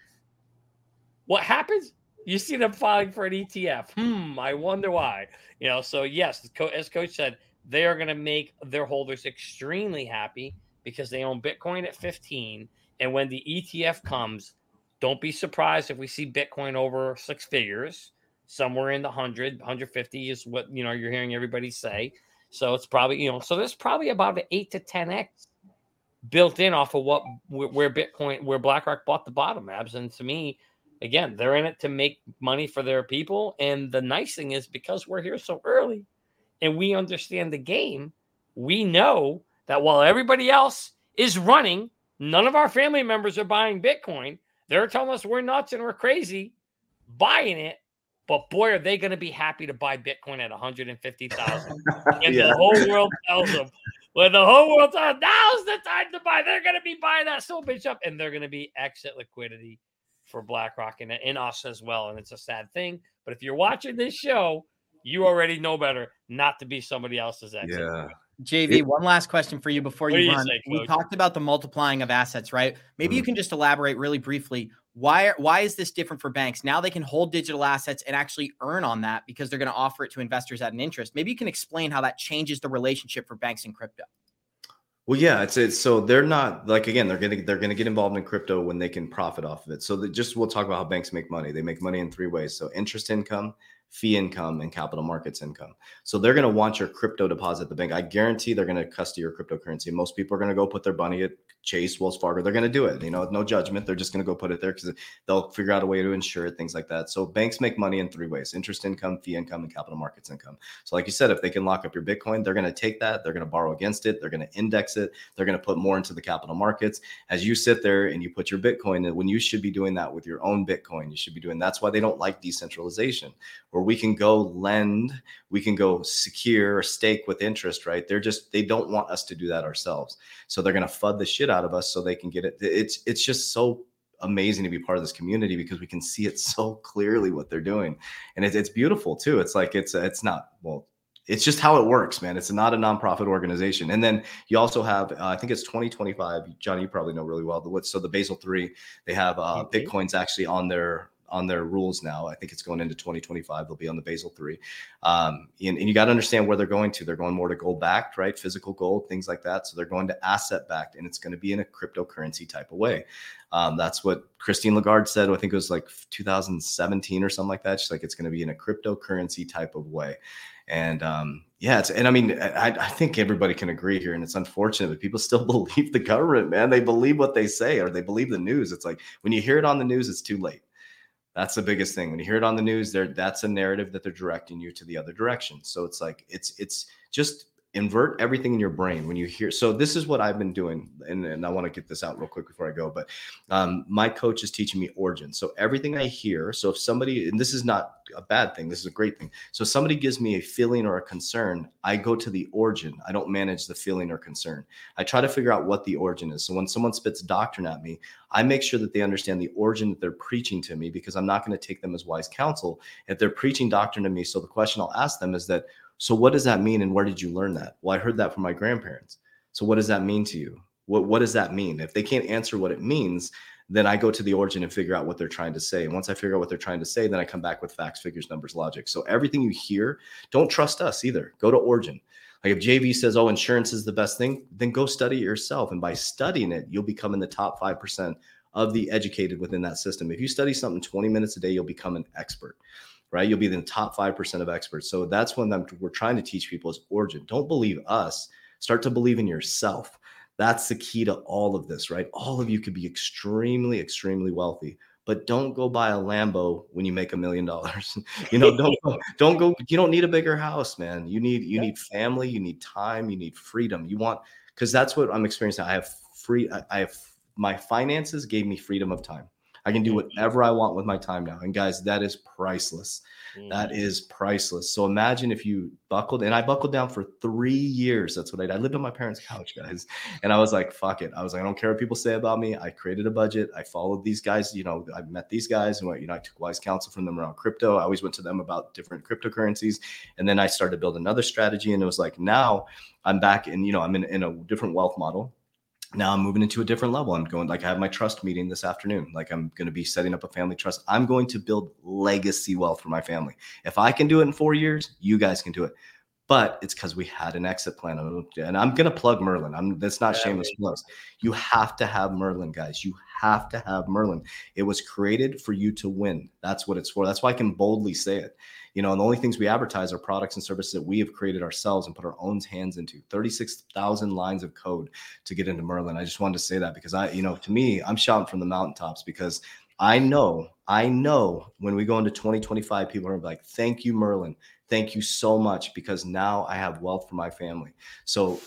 what happens? You see them filing for an ETF. Hmm, I wonder why. You know, so yes, as coach said, they are going to make their holders extremely happy because they own Bitcoin at 15. And when the ETF comes, don't be surprised if we see Bitcoin over six figures, somewhere in the 100, 150 is what, you know, you're hearing everybody say. So it's probably, you know, so there's probably about an 8 to 10x built in off of what where Bitcoin, where BlackRock bought the bottom abs. And to me, again, they're in it to make money for their people. And the nice thing is because we're here so early and we understand the game, we know that while everybody else is running, none of our family members are buying Bitcoin. They're telling us we're nuts and we're crazy buying it. But boy, are they going to be happy to buy Bitcoin at 150,000. And yeah. the whole world tells them, when the whole world tells them, now's the time to buy, they're going to be buying that so bitch up and they're going to be exit liquidity for BlackRock and in us as well. And it's a sad thing. But if you're watching this show, you already know better not to be somebody else's exit. Yeah. JV, one last question for you before you, you run. Say, we talked about the multiplying of assets, right? Maybe mm-hmm. you can just elaborate really briefly. Why why is this different for banks? Now they can hold digital assets and actually earn on that because they're going to offer it to investors at an interest. Maybe you can explain how that changes the relationship for banks and crypto. Well, yeah, it's it's so they're not like again they're gonna they're gonna get involved in crypto when they can profit off of it. So just we'll talk about how banks make money. They make money in three ways: so interest income, fee income and capital markets income. So they're going to want your crypto deposit at the bank. I guarantee they're going to custody your cryptocurrency. Most people are going to go put their money at Chase, Wells Fargo. They're going to do it. You know, no judgment. They're just going to go put it there because they'll figure out a way to insure it, things like that. So banks make money in three ways: interest income, fee income, and capital markets income. So, like you said, if they can lock up your Bitcoin, they're going to take that. They're going to borrow against it. They're going to index it. They're going to put more into the capital markets. As you sit there and you put your Bitcoin, when you should be doing that with your own Bitcoin, you should be doing. That's why they don't like decentralization, where we can go lend, we can go secure or stake with interest, right? They're just they don't want us to do that ourselves. So they're going to fud the shit out of us so they can get it. It's it's just so amazing to be part of this community because we can see it so clearly what they're doing and it's, it's beautiful too it's like it's it's not well it's just how it works man it's not a nonprofit organization and then you also have uh, i think it's 2025 johnny you probably know really well the so the basel 3 they have uh, mm-hmm. bitcoins actually on their on their rules now. I think it's going into 2025. They'll be on the Basel three, um, and, and, you got to understand where they're going to. They're going more to gold backed, right? Physical gold, things like that. So they're going to asset backed, and it's going to be in a cryptocurrency type of way. Um, that's what Christine Lagarde said. I think it was like 2017 or something like that. She's like, it's going to be in a cryptocurrency type of way. And um, yeah, it's, and I mean, I, I, think everybody can agree here, and it's unfortunate, but people still believe the government, man. They believe what they say, or they believe the news. It's like when you hear it on the news, it's too late. That's the biggest thing. When you hear it on the news, there that's a narrative that they're directing you to the other direction. So it's like it's it's just invert everything in your brain when you hear so this is what i've been doing and, and i want to get this out real quick before i go but um, my coach is teaching me origin. So everything i hear so if somebody and this is not a bad thing this is a great thing. So somebody gives me a feeling or a concern i go to the origin. I don't manage the feeling or concern. I try to figure out what the origin is. So when someone spits doctrine at me i make sure that they understand the origin that they're preaching to me because i'm not going to take them as wise counsel. If they're preaching doctrine to me so the question i'll ask them is that so what does that mean and where did you learn that? Well, I heard that from my grandparents. So what does that mean to you? What what does that mean? If they can't answer what it means, then I go to the origin and figure out what they're trying to say. And once I figure out what they're trying to say, then I come back with facts, figures, numbers, logic. So everything you hear, don't trust us either. Go to origin. Like if JV says, "Oh, insurance is the best thing," then go study it yourself. And by studying it, you'll become in the top five percent of the educated within that system. If you study something 20 minutes a day, you'll become an expert right? You'll be in the top 5% of experts. So that's when we're trying to teach people is origin. Don't believe us. Start to believe in yourself. That's the key to all of this, right? All of you could be extremely, extremely wealthy, but don't go buy a Lambo when you make a million dollars. You know, don't go, don't go. You don't need a bigger house, man. You need you need family. You need time. You need freedom. You want because that's what I'm experiencing. I have free. I have my finances gave me freedom of time. I can do whatever I want with my time now. And guys, that is priceless. Mm. That is priceless. So imagine if you buckled, and I buckled down for three years. That's what I did. I lived on my parents' couch, guys. And I was like, fuck it. I was like, I don't care what people say about me. I created a budget. I followed these guys. You know, I met these guys and, you know, I took wise counsel from them around crypto. I always went to them about different cryptocurrencies. And then I started to build another strategy. And it was like, now I'm back in, you know, I'm in, in a different wealth model now I'm moving into a different level. I'm going like I have my trust meeting this afternoon. Like I'm going to be setting up a family trust. I'm going to build legacy wealth for my family. If I can do it in 4 years, you guys can do it. But it's cuz we had an exit plan and I'm going to plug Merlin. I'm that's not yeah, shameless plugs. You have to have Merlin guys. You have to have Merlin. It was created for you to win. That's what it's for. That's why I can boldly say it you know, and the only things we advertise are products and services that we have created ourselves and put our own hands into. 36,000 lines of code to get into Merlin. I just wanted to say that because I, you know, to me, I'm shouting from the mountaintops because I know, I know when we go into 2025, people are like, thank you, Merlin. Thank you so much because now I have wealth for my family. So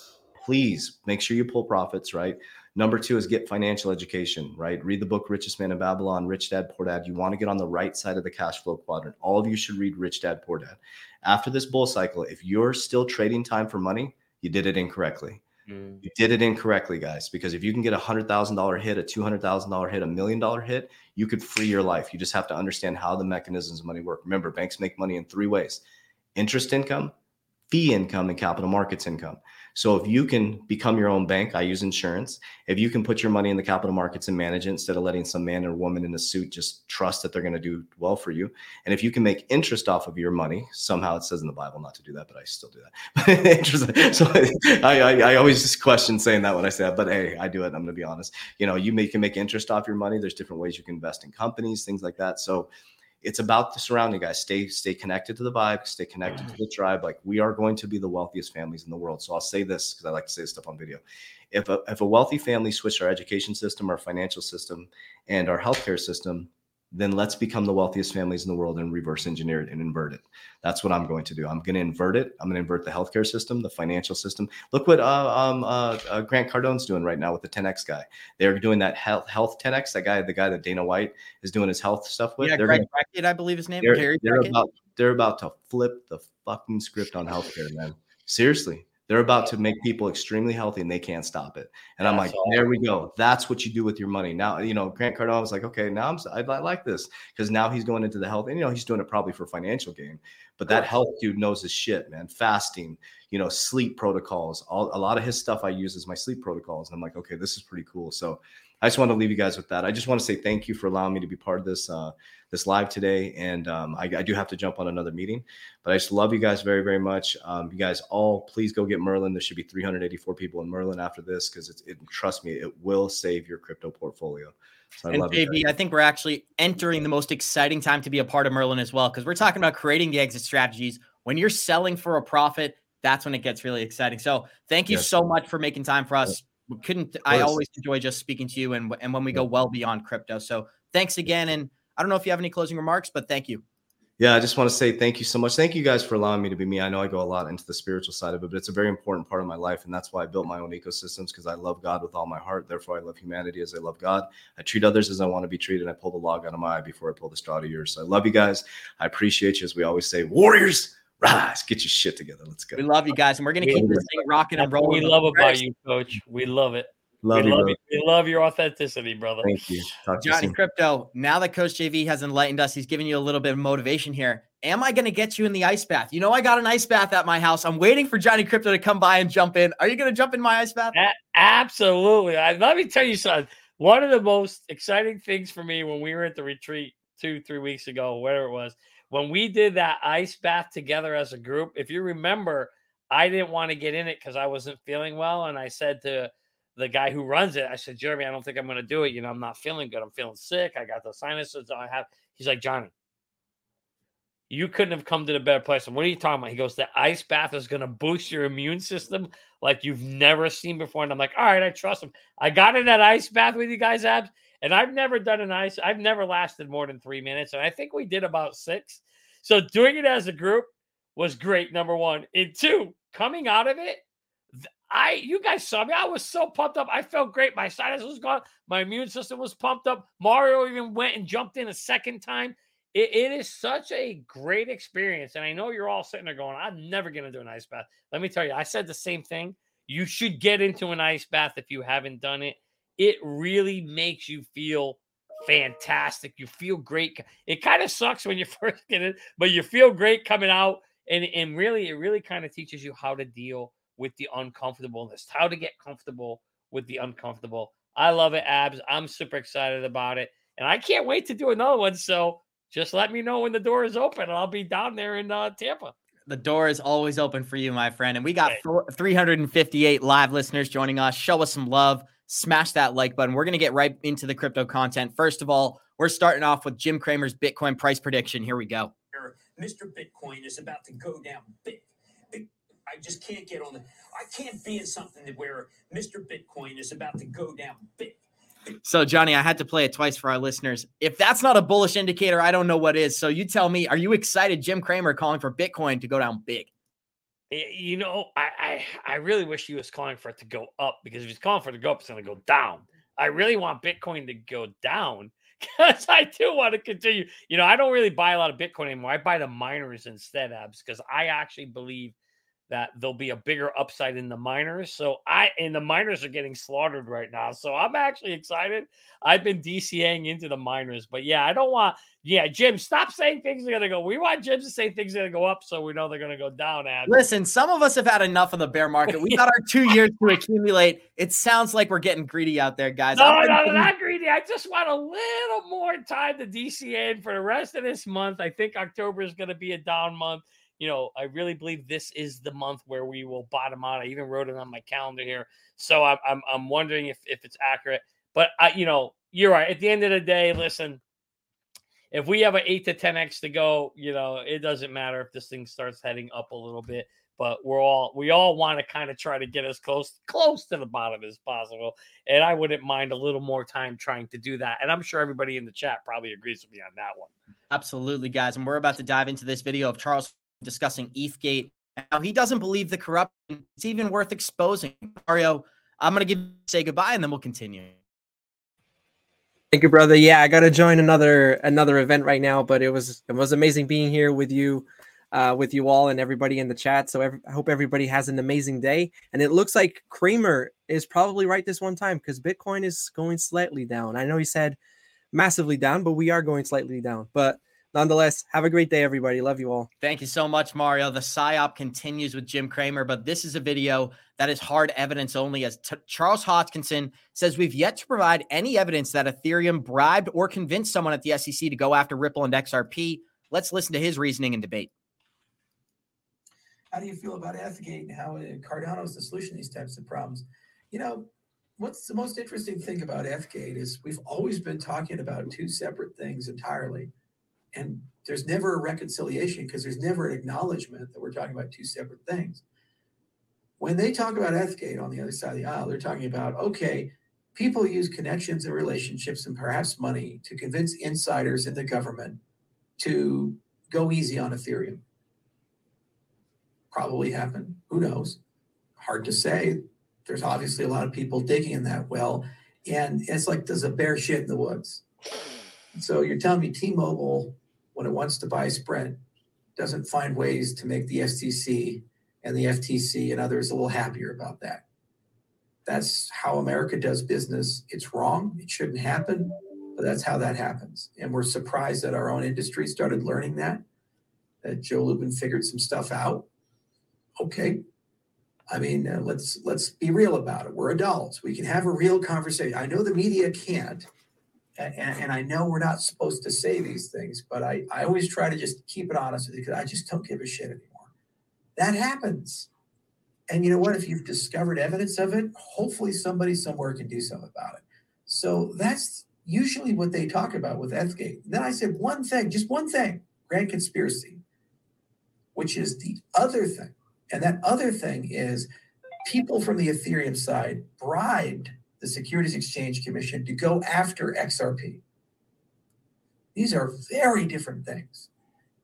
please make sure you pull profits, right? Number two is get financial education, right? Read the book Richest Man in Babylon, Rich Dad, Poor Dad. You want to get on the right side of the cash flow quadrant. All of you should read Rich Dad, Poor Dad. After this bull cycle, if you're still trading time for money, you did it incorrectly. Mm. You did it incorrectly, guys, because if you can get a hundred thousand dollar hit, a two hundred thousand dollar hit, a million dollar hit, you could free your life. You just have to understand how the mechanisms of money work. Remember, banks make money in three ways: interest income, fee income and capital markets income. So if you can become your own bank, I use insurance. If you can put your money in the capital markets and manage it instead of letting some man or woman in a suit just trust that they're going to do well for you. And if you can make interest off of your money, somehow it says in the Bible not to do that, but I still do that. so I, I, I, always just question saying that when I say that, but hey, I do it. I'm going to be honest. You know, you, can make interest off your money. There's different ways you can invest in companies, things like that. So it's about the surrounding guys. Stay stay connected to the vibe, stay connected to mm. the tribe. Like we are going to be the wealthiest families in the world. So I'll say this because I like to say this stuff on video. If a if a wealthy family switched our education system, our financial system, and our healthcare system, then let's become the wealthiest families in the world and reverse engineer it and invert it. That's what I'm going to do. I'm going to invert it. I'm going to invert the healthcare system, the financial system. Look what uh, um, uh, uh, Grant Cardone's doing right now with the 10x guy. They're doing that health health 10x. That guy, the guy that Dana White is doing his health stuff with. Yeah, they're Greg Brecka, I believe his name. They're, they're about they're about to flip the fucking script on healthcare, man. Seriously, they're about to make people extremely healthy and they can't stop it. And That's I'm like, there we go. That's what you do with your money. Now, you know, Grant Cardone was like, okay, now I'm, I, I like this because now he's going into the health and, you know, he's doing it probably for financial gain, but that health dude knows his shit, man. Fasting, you know, sleep protocols, all, a lot of his stuff I use as my sleep protocols. And I'm like, okay, this is pretty cool. So I just want to leave you guys with that. I just want to say thank you for allowing me to be part of this uh, this live today, and um, I, I, do have to jump on another meeting. But I just love you guys very very much. Um, you guys all please go get Merlin. There should be 384 people in Merlin after this because it, it trust me, it will save your crypto portfolio. So I and JV, I think we're actually entering the most exciting time to be a part of Merlin as well because we're talking about creating the exit strategies. When you're selling for a profit, that's when it gets really exciting. So thank you yes. so much for making time for us we couldn't i always enjoy just speaking to you and and when we go well beyond crypto. So thanks again and i don't know if you have any closing remarks but thank you. Yeah i just want to say thank you so much. Thank you guys for allowing me to be me. I know i go a lot into the spiritual side of it but it's a very important part of my life and that's why i built my own ecosystems because i love god with all my heart. Therefore i love humanity as i love god. I treat others as i want to be treated i pull the log out of my eye before i pull the straw out of yours. So i love you guys. I appreciate you as we always say warriors rise, get your shit together. Let's go. We love you guys, and we're gonna keep this thing rocking and rolling. We love about you, coach. We love it. Love we you, love you. We love your authenticity, brother. Thank you. Talk Johnny you Krypto. Now that Coach JV has enlightened us, he's giving you a little bit of motivation here. Am I going to get you in the ice bath? You know, I got an ice bath at my house. I'm waiting for Johnny Krypto to come by and jump in. Are you going to jump in my ice bath? A- absolutely. I, let me tell you something. One of the most exciting things for me when we were at the retreat two, three weeks ago, whatever it was, when we did that ice bath together as a group, if you remember, I didn't want to get in it because I wasn't feeling well. And I said to the guy who runs it, I said, Jeremy, I don't think I'm going to do it. You know, I'm not feeling good. I'm feeling sick. I got the sinuses. I have. He's like, Johnny, you couldn't have come to the better place. And what are you talking about? He goes, the ice bath is going to boost your immune system like you've never seen before. And I'm like, all right, I trust him. I got in that ice bath with you guys, abs, and I've never done an ice. I've never lasted more than three minutes, and I think we did about six. So doing it as a group was great. Number one, and two, coming out of it, I you guys saw me. I was so pumped up. I felt great. My sinus was gone. My immune system was pumped up. Mario even went and jumped in a second time. it, it is such a great experience. And I know you're all sitting there going, I'm never going to do an ice bath. Let me tell you, I said the same thing. You should get into an ice bath if you haven't done it. It really makes you feel fantastic. You feel great. It kind of sucks when you first get it, but you feel great coming out. And, and really, it really kind of teaches you how to deal with the uncomfortableness, how to get comfortable with the uncomfortable. I love it, Abs. I'm super excited about it. And I can't wait to do another one. So just let me know when the door is open and I'll be down there in uh, Tampa. The door is always open for you, my friend. And we got 358 live listeners joining us. Show us some love. Smash that like button. We're going to get right into the crypto content. First of all, we're starting off with Jim Cramer's Bitcoin price prediction. Here we go. Mr. Bitcoin is about to go down big. big. I just can't get on the. I can't be in something where Mr. Bitcoin is about to go down big. So, Johnny, I had to play it twice for our listeners. If that's not a bullish indicator, I don't know what is. So, you tell me, are you excited? Jim Cramer calling for Bitcoin to go down big. Eh, you know, I, I, I really wish he was calling for it to go up because if he's calling for it to go up, it's going to go down. I really want Bitcoin to go down because I do want to continue. You know, I don't really buy a lot of Bitcoin anymore. I buy the miners instead, abs, because I actually believe that there'll be a bigger upside in the miners. So I and the miners are getting slaughtered right now. So I'm actually excited. I've been DCAing into the miners, but yeah, I don't want. Yeah, Jim, stop saying things are gonna go. We want Jim to say things are gonna go up, so we know they're gonna go down. Ad. Listen, some of us have had enough of the bear market. We got our two years to accumulate. It sounds like we're getting greedy out there, guys. No, no, no, not greedy. I just want a little more time to DCA for the rest of this month. I think October is gonna be a down month you know, I really believe this is the month where we will bottom out. I even wrote it on my calendar here. So I'm I'm, I'm wondering if, if it's accurate. But I, you know, you're right. At the end of the day, listen, if we have an eight to 10x to go, you know, it doesn't matter if this thing starts heading up a little bit. But we're all we all want to kind of try to get as close close to the bottom as possible. And I wouldn't mind a little more time trying to do that. And I'm sure everybody in the chat probably agrees with me on that one. Absolutely, guys. And we're about to dive into this video of Charles discussing ETHgate. Now he doesn't believe the corruption is even worth exposing. Mario, I'm gonna give say goodbye and then we'll continue. Thank you, brother. Yeah, I gotta join another another event right now, but it was it was amazing being here with you, uh, with you all and everybody in the chat. So I hope everybody has an amazing day. And it looks like Cramer is probably right this one time because Bitcoin is going slightly down. I know he said massively down, but we are going slightly down. But nonetheless, have a great day, everybody. Love you all. Thank you so much, Mario. The PSYOP continues with Jim Cramer, but this is a video that is hard evidence only, as t- Charles Hoskinson says we've yet to provide any evidence that Ethereum bribed or convinced someone at the SEC to go after Ripple and XRP. Let's listen to his reasoning and debate. How do you feel about Ethgate and how uh, Cardano is the solution to these types of problems? You know, what's the most interesting thing about Ethgate is we've always been talking about two separate things entirely and there's never a reconciliation because there's never an acknowledgement that we're talking about two separate things. When they talk about Ethgate on the other side of the aisle, they're talking about okay, people use connections and relationships and perhaps money to convince insiders in the government to go easy on Ethereum. Probably happened. Who knows? Hard to say. There's obviously a lot of people digging in that well. And it's like, does a bear shit in the woods? So you're telling me T-Mobile when it wants to buy Sprint, doesn't find ways to make the SEC and the FTC and others a little happier about that. That's how America does business. It's wrong. It shouldn't happen, but that's how that happens. And we're surprised that our own industry started learning that, that Joe Lubin figured some stuff out. Okay. I mean, uh, let's let's be real about it. We're adults. We can have a real conversation. I know the media can't, and, and, I know we're not supposed to say these things, but I, I always try to just keep it honest because I just don't give a shit anymore. That happens. And you know what? If you've discovered evidence of it, hopefully somebody somewhere can do something about it. So that's usually what they talk about with Ethgate. Then I said one thing, just one thing, grand conspiracy, which is the other thing. And that other thing is people from the Ethereum side bribed the Securities Exchange Commission to go after XRP. These are very different things.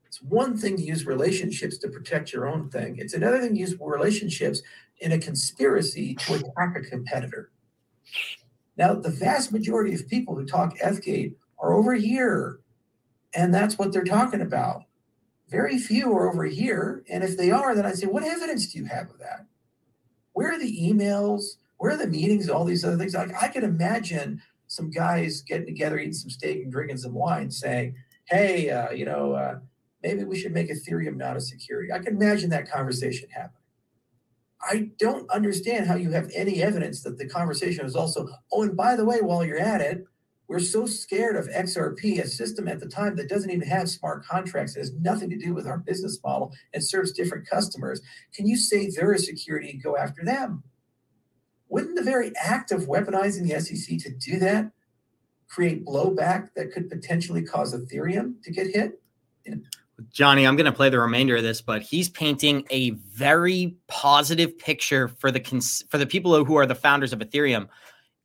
It's one thing to use relationships to protect your own thing, it's another thing to use relationships in a conspiracy to attack a competitor. Now, the vast majority of people who talk Ethgate are over here, and that's what they're talking about. Very few are over here. And if they are, then I say, what evidence do you have of that? Where are the emails? Where are the meetings, all these other things? Like I can imagine some guys getting together, eating some steak and drinking some wine, saying, "Hey, uh, you know, uh, maybe we should make Ethereum not a security." I can imagine that conversation happening. I don't understand how you have any evidence that the conversation is also. Oh, and by the way, while you're at it, we're so scared of XRP, a system at the time that doesn't even have smart contracts, has nothing to do with our business model and serves different customers. Can you say they're a security and go after them? Wouldn't the very act of weaponizing the SEC to do that create blowback that could potentially cause Ethereum to get hit? Johnny, I'm going to play the remainder of this, but he's painting a very positive picture for the cons- for the people who are the founders of Ethereum.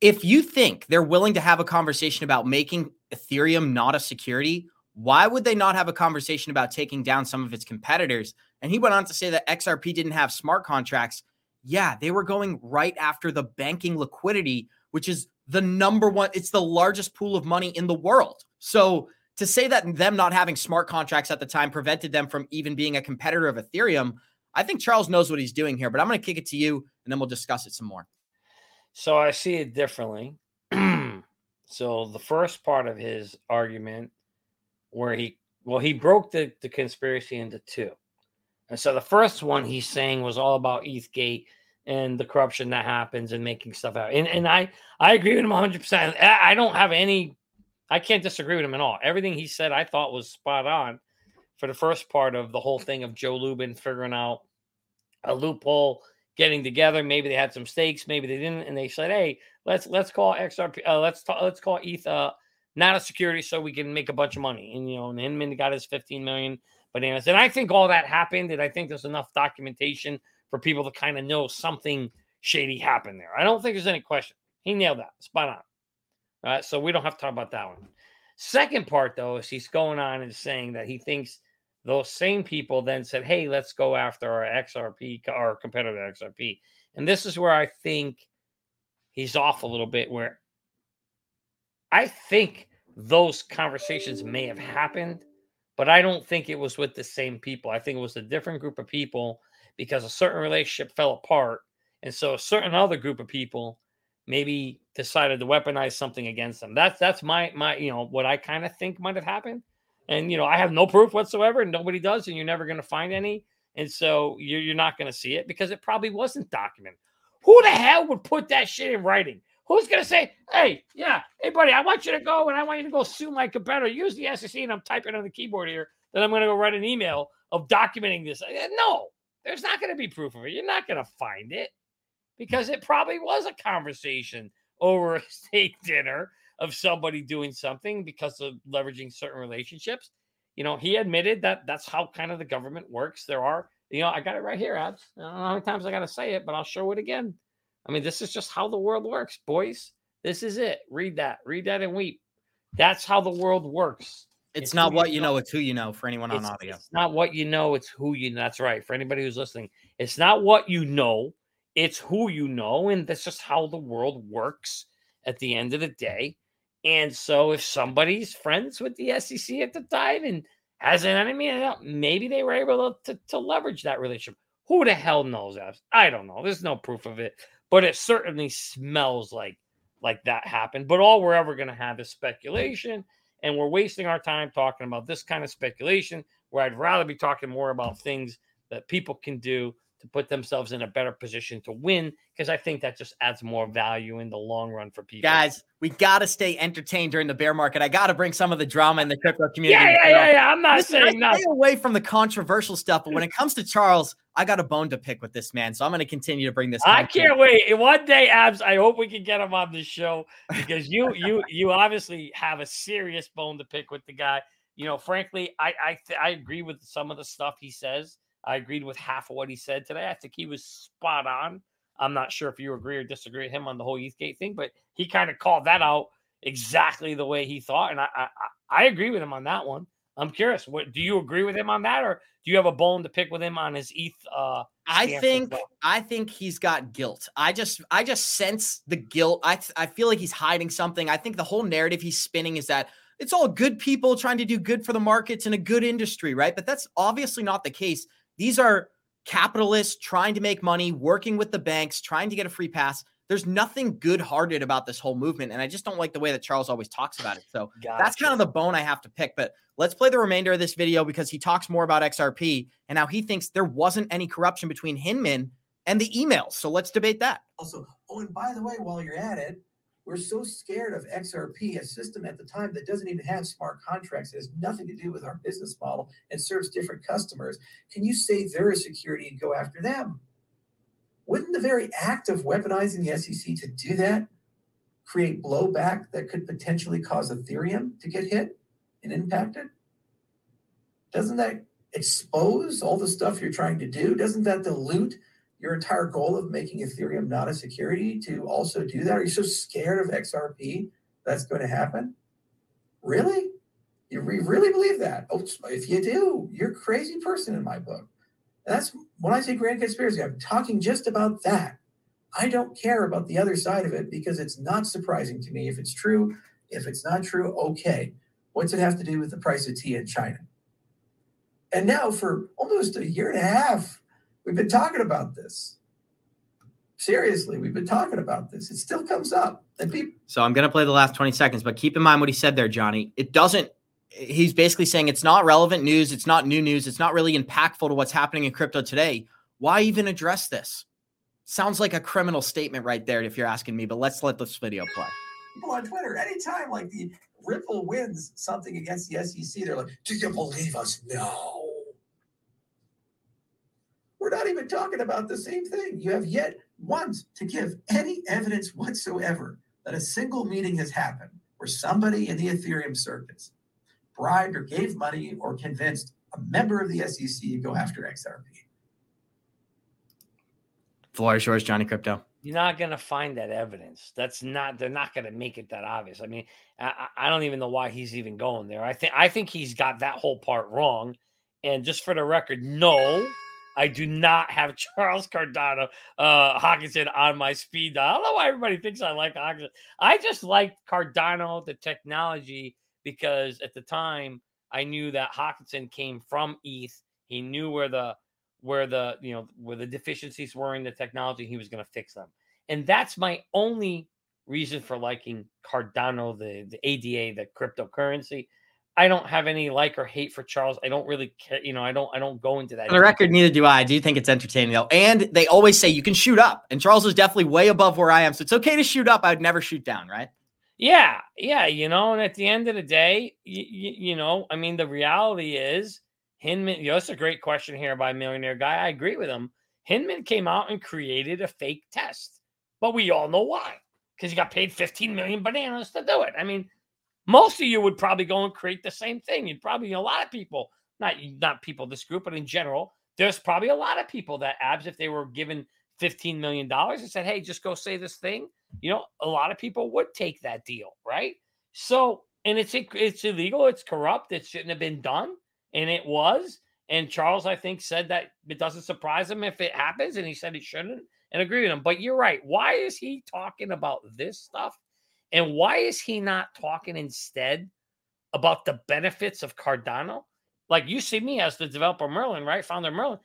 If you think they're willing to have a conversation about making Ethereum not a security, why would they not have a conversation about taking down some of its competitors? And he went on to say that XRP didn't have smart contracts yeah, they were going right after the banking liquidity, which is the number one, it's the largest pool of money in the world. So to say that them not having smart contracts at the time prevented them from even being a competitor of Ethereum, I think Charles knows what he's doing here, but I'm going to kick it to you and then we'll discuss it some more. So I see it differently. so the first part of his argument, where he well, he broke the, the conspiracy into two. And so the first one he's saying was all about ETHgate and the corruption that happens and making stuff out. And and I I agree with him 100%. I don't have any I can't disagree with him at all. Everything he said I thought was spot on for the first part of the whole thing of Joe Lubin figuring out a loophole, getting together. Maybe they had some stakes, maybe they didn't, and they said, "Hey, let's let's call XRP, uh, let's talk, let's call ETH uh, not a security, so we can make a bunch of money." And you know, and Hinman got his 15 million bananas, and I think all that happened, and I think there's enough documentation for people to kind of know something shady happened there. I don't think there's any question. He nailed that, spot on. All right, so we don't have to talk about that one. Second part, though, is he's going on and saying that he thinks those same people then said, "Hey, let's go after our XRP, our competitor XRP." And this is where I think he's off a little bit. Where I think those conversations may have happened, but I don't think it was with the same people. I think it was a different group of people because a certain relationship fell apart, and so a certain other group of people maybe decided to weaponize something against them. That's that's my my you know what I kind of think might have happened. And you know, I have no proof whatsoever, and nobody does, and you're never going to find any. And so you're, you're not going to see it because it probably wasn't documented. Who the hell would put that shit in writing? Who's going to say, hey, yeah, hey, buddy, I want you to go and I want you to go sue my competitor. Use the SEC, and I'm typing on the keyboard here that I'm going to go write an email of documenting this. Uh, no, there's not going to be proof of it. You're not going to find it because it probably was a conversation over a steak dinner of somebody doing something because of leveraging certain relationships. You know, he admitted that that's how kind of the government works. There are, you know, I got it right here, Abs. I don't know how many times I got to say it, but I'll show it again. I mean, this is just how the world works, boys. This is it. Read that, read that, and weep. That's how the world works. It's, it's not what you know, know, it's who you know for anyone on audio. It's not what you know, it's who you know. That's right. For anybody who's listening, it's not what you know, it's who you know. And that's just how the world works at the end of the day. And so if somebody's friends with the SEC at the time and has an enemy, maybe they were able to, to, to leverage that relationship. Who the hell knows? I don't know. There's no proof of it, but it certainly smells like like that happened. But all we're ever going to have is speculation, and we're wasting our time talking about this kind of speculation. Where I'd rather be talking more about things that people can do to put themselves in a better position to win because I think that just adds more value in the long run for people. Guys, we got to stay entertained during the bear market. I got to bring some of the drama in the crypto community. Yeah, yeah, yeah, yeah. I'm not Listen, saying I stay away from the controversial stuff, but when it comes to Charles, I got a bone to pick with this man, so I'm going to continue to bring this. I can't wait. One day, Abs, I hope we can get him on the show because you, you, you obviously have a serious bone to pick with the guy. You know, frankly, I, I, I agree with some of the stuff he says. I agreed with half of what he said today. I think he was spot on. I'm not sure if you agree or disagree with him on the whole ETHgate thing, but he kind of called that out exactly the way he thought, and I, I I agree with him on that one. I'm curious. What do you agree with him on that, or do you have a bone to pick with him on his ETH? Uh, I think? I think he's got guilt. I just I just sense the guilt. I I feel like he's hiding something. I think the whole narrative he's spinning is that it's all good people trying to do good for the markets in a good industry, right? But that's obviously not the case. These are capitalists trying to make money, working with the banks, trying to get a free pass. There's nothing good hearted about this whole movement. And I just don't like the way that Charles always talks about it. So gotcha. that's kind of the bone I have to pick. But let's play the remainder of this video because he talks more about XRP and how he thinks there wasn't any corruption between Hinman and the emails. So let's debate that. Also, oh, and by the way, while you're at it, we're so scared of XRP, a system at the time that doesn't even have smart contracts, it has nothing to do with our business model and serves different customers. Can you say they're a security and go after them? Wouldn't the very act of weaponizing the SEC to do that create blowback that could potentially cause Ethereum to get hit and impacted? Doesn't that expose all the stuff you're trying to do? Doesn't that dilute your entire goal of making Ethereum not a security to also do that? Are you so scared of XRP that's going to happen? Really? You really believe that? Oh, if you do, you're a crazy person in my book. And that's when I say grand conspiracy, I'm talking just about that. I don't care about the other side of it because it's not surprising to me. If it's true, if it's not true, okay. What's it have to do with the price of tea in China? And now, for almost a year and a half, We've been talking about this. Seriously, we've been talking about this. It still comes up. And people So I'm going to play the last 20 seconds, but keep in mind what he said there, Johnny. It doesn't, he's basically saying it's not relevant news. It's not new news. It's not really impactful to what's happening in crypto today. Why even address this? Sounds like a criminal statement right there, if you're asking me, but let's let this video play. people on Twitter, anytime like the Ripple wins something against the SEC, they're like, Do you believe us? No. We're not even talking about the same thing. You have yet once to give any evidence whatsoever that a single meeting has happened where somebody in the Ethereum circuits bribed or gave money or convinced a member of the SEC to go after XRP. Floor is yours, Johnny Krypto. You're not going to find that evidence. That's not. They're not going to make it that obvious. I mean, I, I I don't even know why he's even going there. I think I think he's got that whole part wrong. And just for the record, no, I do not have Charles Cardano uh, Hawkinson on my speed dial. I don't know why everybody thinks I like Hawkinson. I just like Cardano, the technology, because at the time I knew that Hawkinson came from ETH. He knew where the where the you know where the deficiencies were in the technology. He was going to fix them, and that's my only reason for liking Cardano, the the ADA, the cryptocurrency. I don't have any like or hate for Charles. I don't really care. You know, I don't. I don't go into that. For the record, neither do I. I do think it's entertaining though, and they always say you can shoot up, and Charles is definitely way above where I am, so it's okay to shoot up. I would never shoot down, right? Yeah, yeah, you know, and at the end of the day, you, you know, I mean, the reality is Hinman. You know, that's a great question here by Millionaire Guy. I agree with him. Hinman came out and created a fake test, but we all know why because he got paid 15 million bananas to do it. I mean, most of you would probably go and create the same thing. You'd probably a lot of people, not not people this group, but in general, there's probably a lot of people that abs if they were given 15 million dollars and said, "Hey, just go say this thing." You know, a lot of people would take that deal, right? So, and it's it's illegal, it's corrupt, it shouldn't have been done, and it was. And Charles, I think, said that it doesn't surprise him if it happens, and he said it shouldn't, and agree with him. But you're right. Why is he talking about this stuff? And why is he not talking instead about the benefits of Cardano? Like you see me as the developer Merlin, right? Founder Merlin.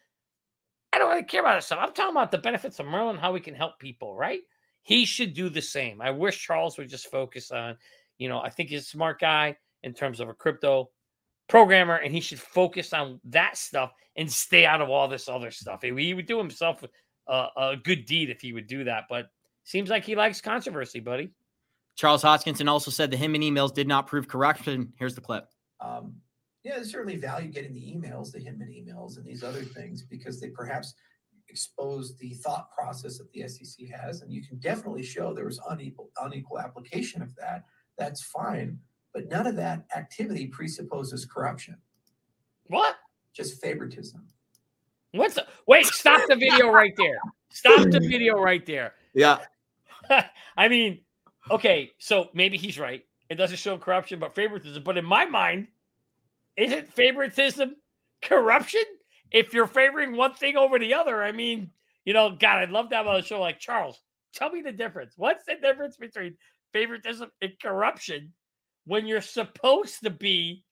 I don't really care about this stuff. I'm talking about the benefits of Merlin, how we can help people, right? He should do the same. I wish Charles would just focus on, you know, I think he's a smart guy in terms of a crypto programmer, and he should focus on that stuff and stay out of all this other stuff. He would do himself a, a good deed if he would do that, but seems like he likes controversy, buddy. Charles Hoskinson also said the Hinman emails did not prove corruption. Here's the clip. Um, yeah, there's certainly value getting the emails, the Hinman emails, and these other things because they perhaps expose the thought process that the SEC has, and you can definitely show there was unequal unequal application of that. That's fine, but none of that activity presupposes corruption. What? Just favoritism. What's the wait? Stop the video right there. Stop the video right there. Yeah. I mean, okay, so maybe he's right. It doesn't show corruption, but favoritism. But in my mind, isn't favoritism corruption? If you're favoring one thing over the other, I mean, you know, God, I'd love to have a show like Charles. Tell me the difference. What's the difference between favoritism and corruption when you're supposed to be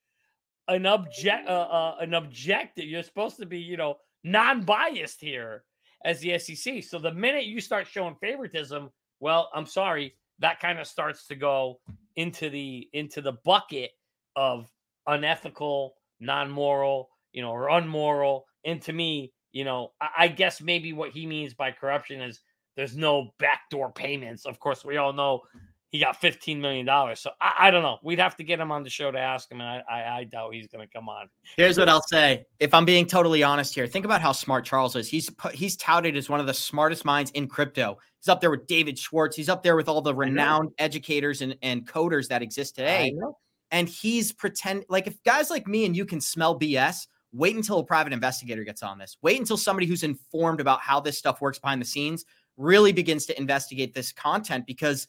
an object, uh, uh, an objective? You're supposed to be, you know, non-biased here as the SEC. So the minute you start showing favoritism, well, I'm sorry, that kind of starts to go into the into the bucket of unethical, non-moral, you know, or unmoral. And to me, you know, I, I guess maybe what he means by corruption is there's no backdoor payments. Of course, we all know he got $15 million. So I, I, don't know. We'd have to get him on the show to ask him. And I, I, I doubt he's going to come on. Here's what I'll say. If I'm being totally honest here, think about how smart Charles is. He's he's touted as one of the smartest minds in crypto. He's up there with David Schwartz. He's up there with all the renowned educators and, and coders that exist today. And he's pretend like if guys like me and you can smell BS, wait until a private investigator gets on this. Wait until somebody who's informed about how this stuff works behind the scenes really begins to investigate this content because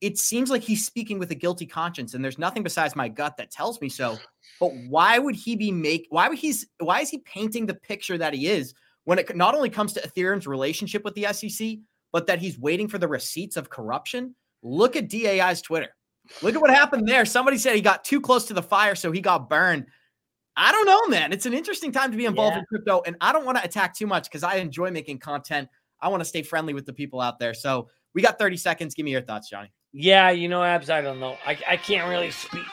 it seems like he's speaking with a guilty conscience and there's nothing besides my gut that tells me so but why would he be make why would he's why is he painting the picture that he is when it not only comes to ethereum's relationship with the sec but that he's waiting for the receipts of corruption look at dai's twitter look at what happened there somebody said he got too close to the fire so he got burned I don't know, man. It's an interesting time to be involved Yeah. in crypto, and I don't want to attack too much because I enjoy making content. I want to stay friendly with the people out there. So we got 30 seconds. Give me your thoughts, Johnny. Yeah, you know, Abs, I don't know. I, I can't really speak.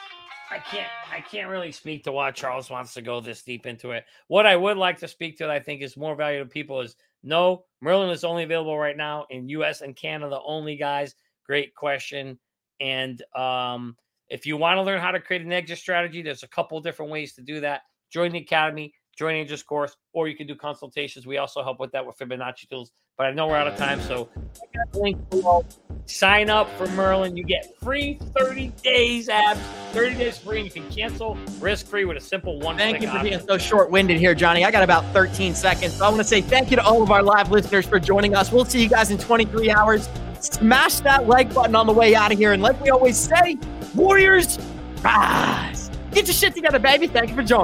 I can't I can't really speak to why Charles wants to go this deep into it. What I would like to speak to that I think is more value to people is no, Merlin is only available right now in US and Canada only, guys. Great question. And um, if you want to learn how to create an exit strategy, there's a couple different ways to do that. Join the academy, join Angel's course, or you can do consultations. We also help with that with Fibonacci tools. But I know we're out of time, so I got the link below. Sign up for Merlin. You get free 30 days abs, 30 days free, and you can cancel risk free with a simple one Thank you for option. being so short winded here, Johnny. I got about 13 seconds. So I want to say thank you to all of our live listeners for joining us. We'll see you guys in 23 hours. Smash that like button on the way out of here. And like we always say, Warriors, rise. Get your shit together, baby. Thank you for joining.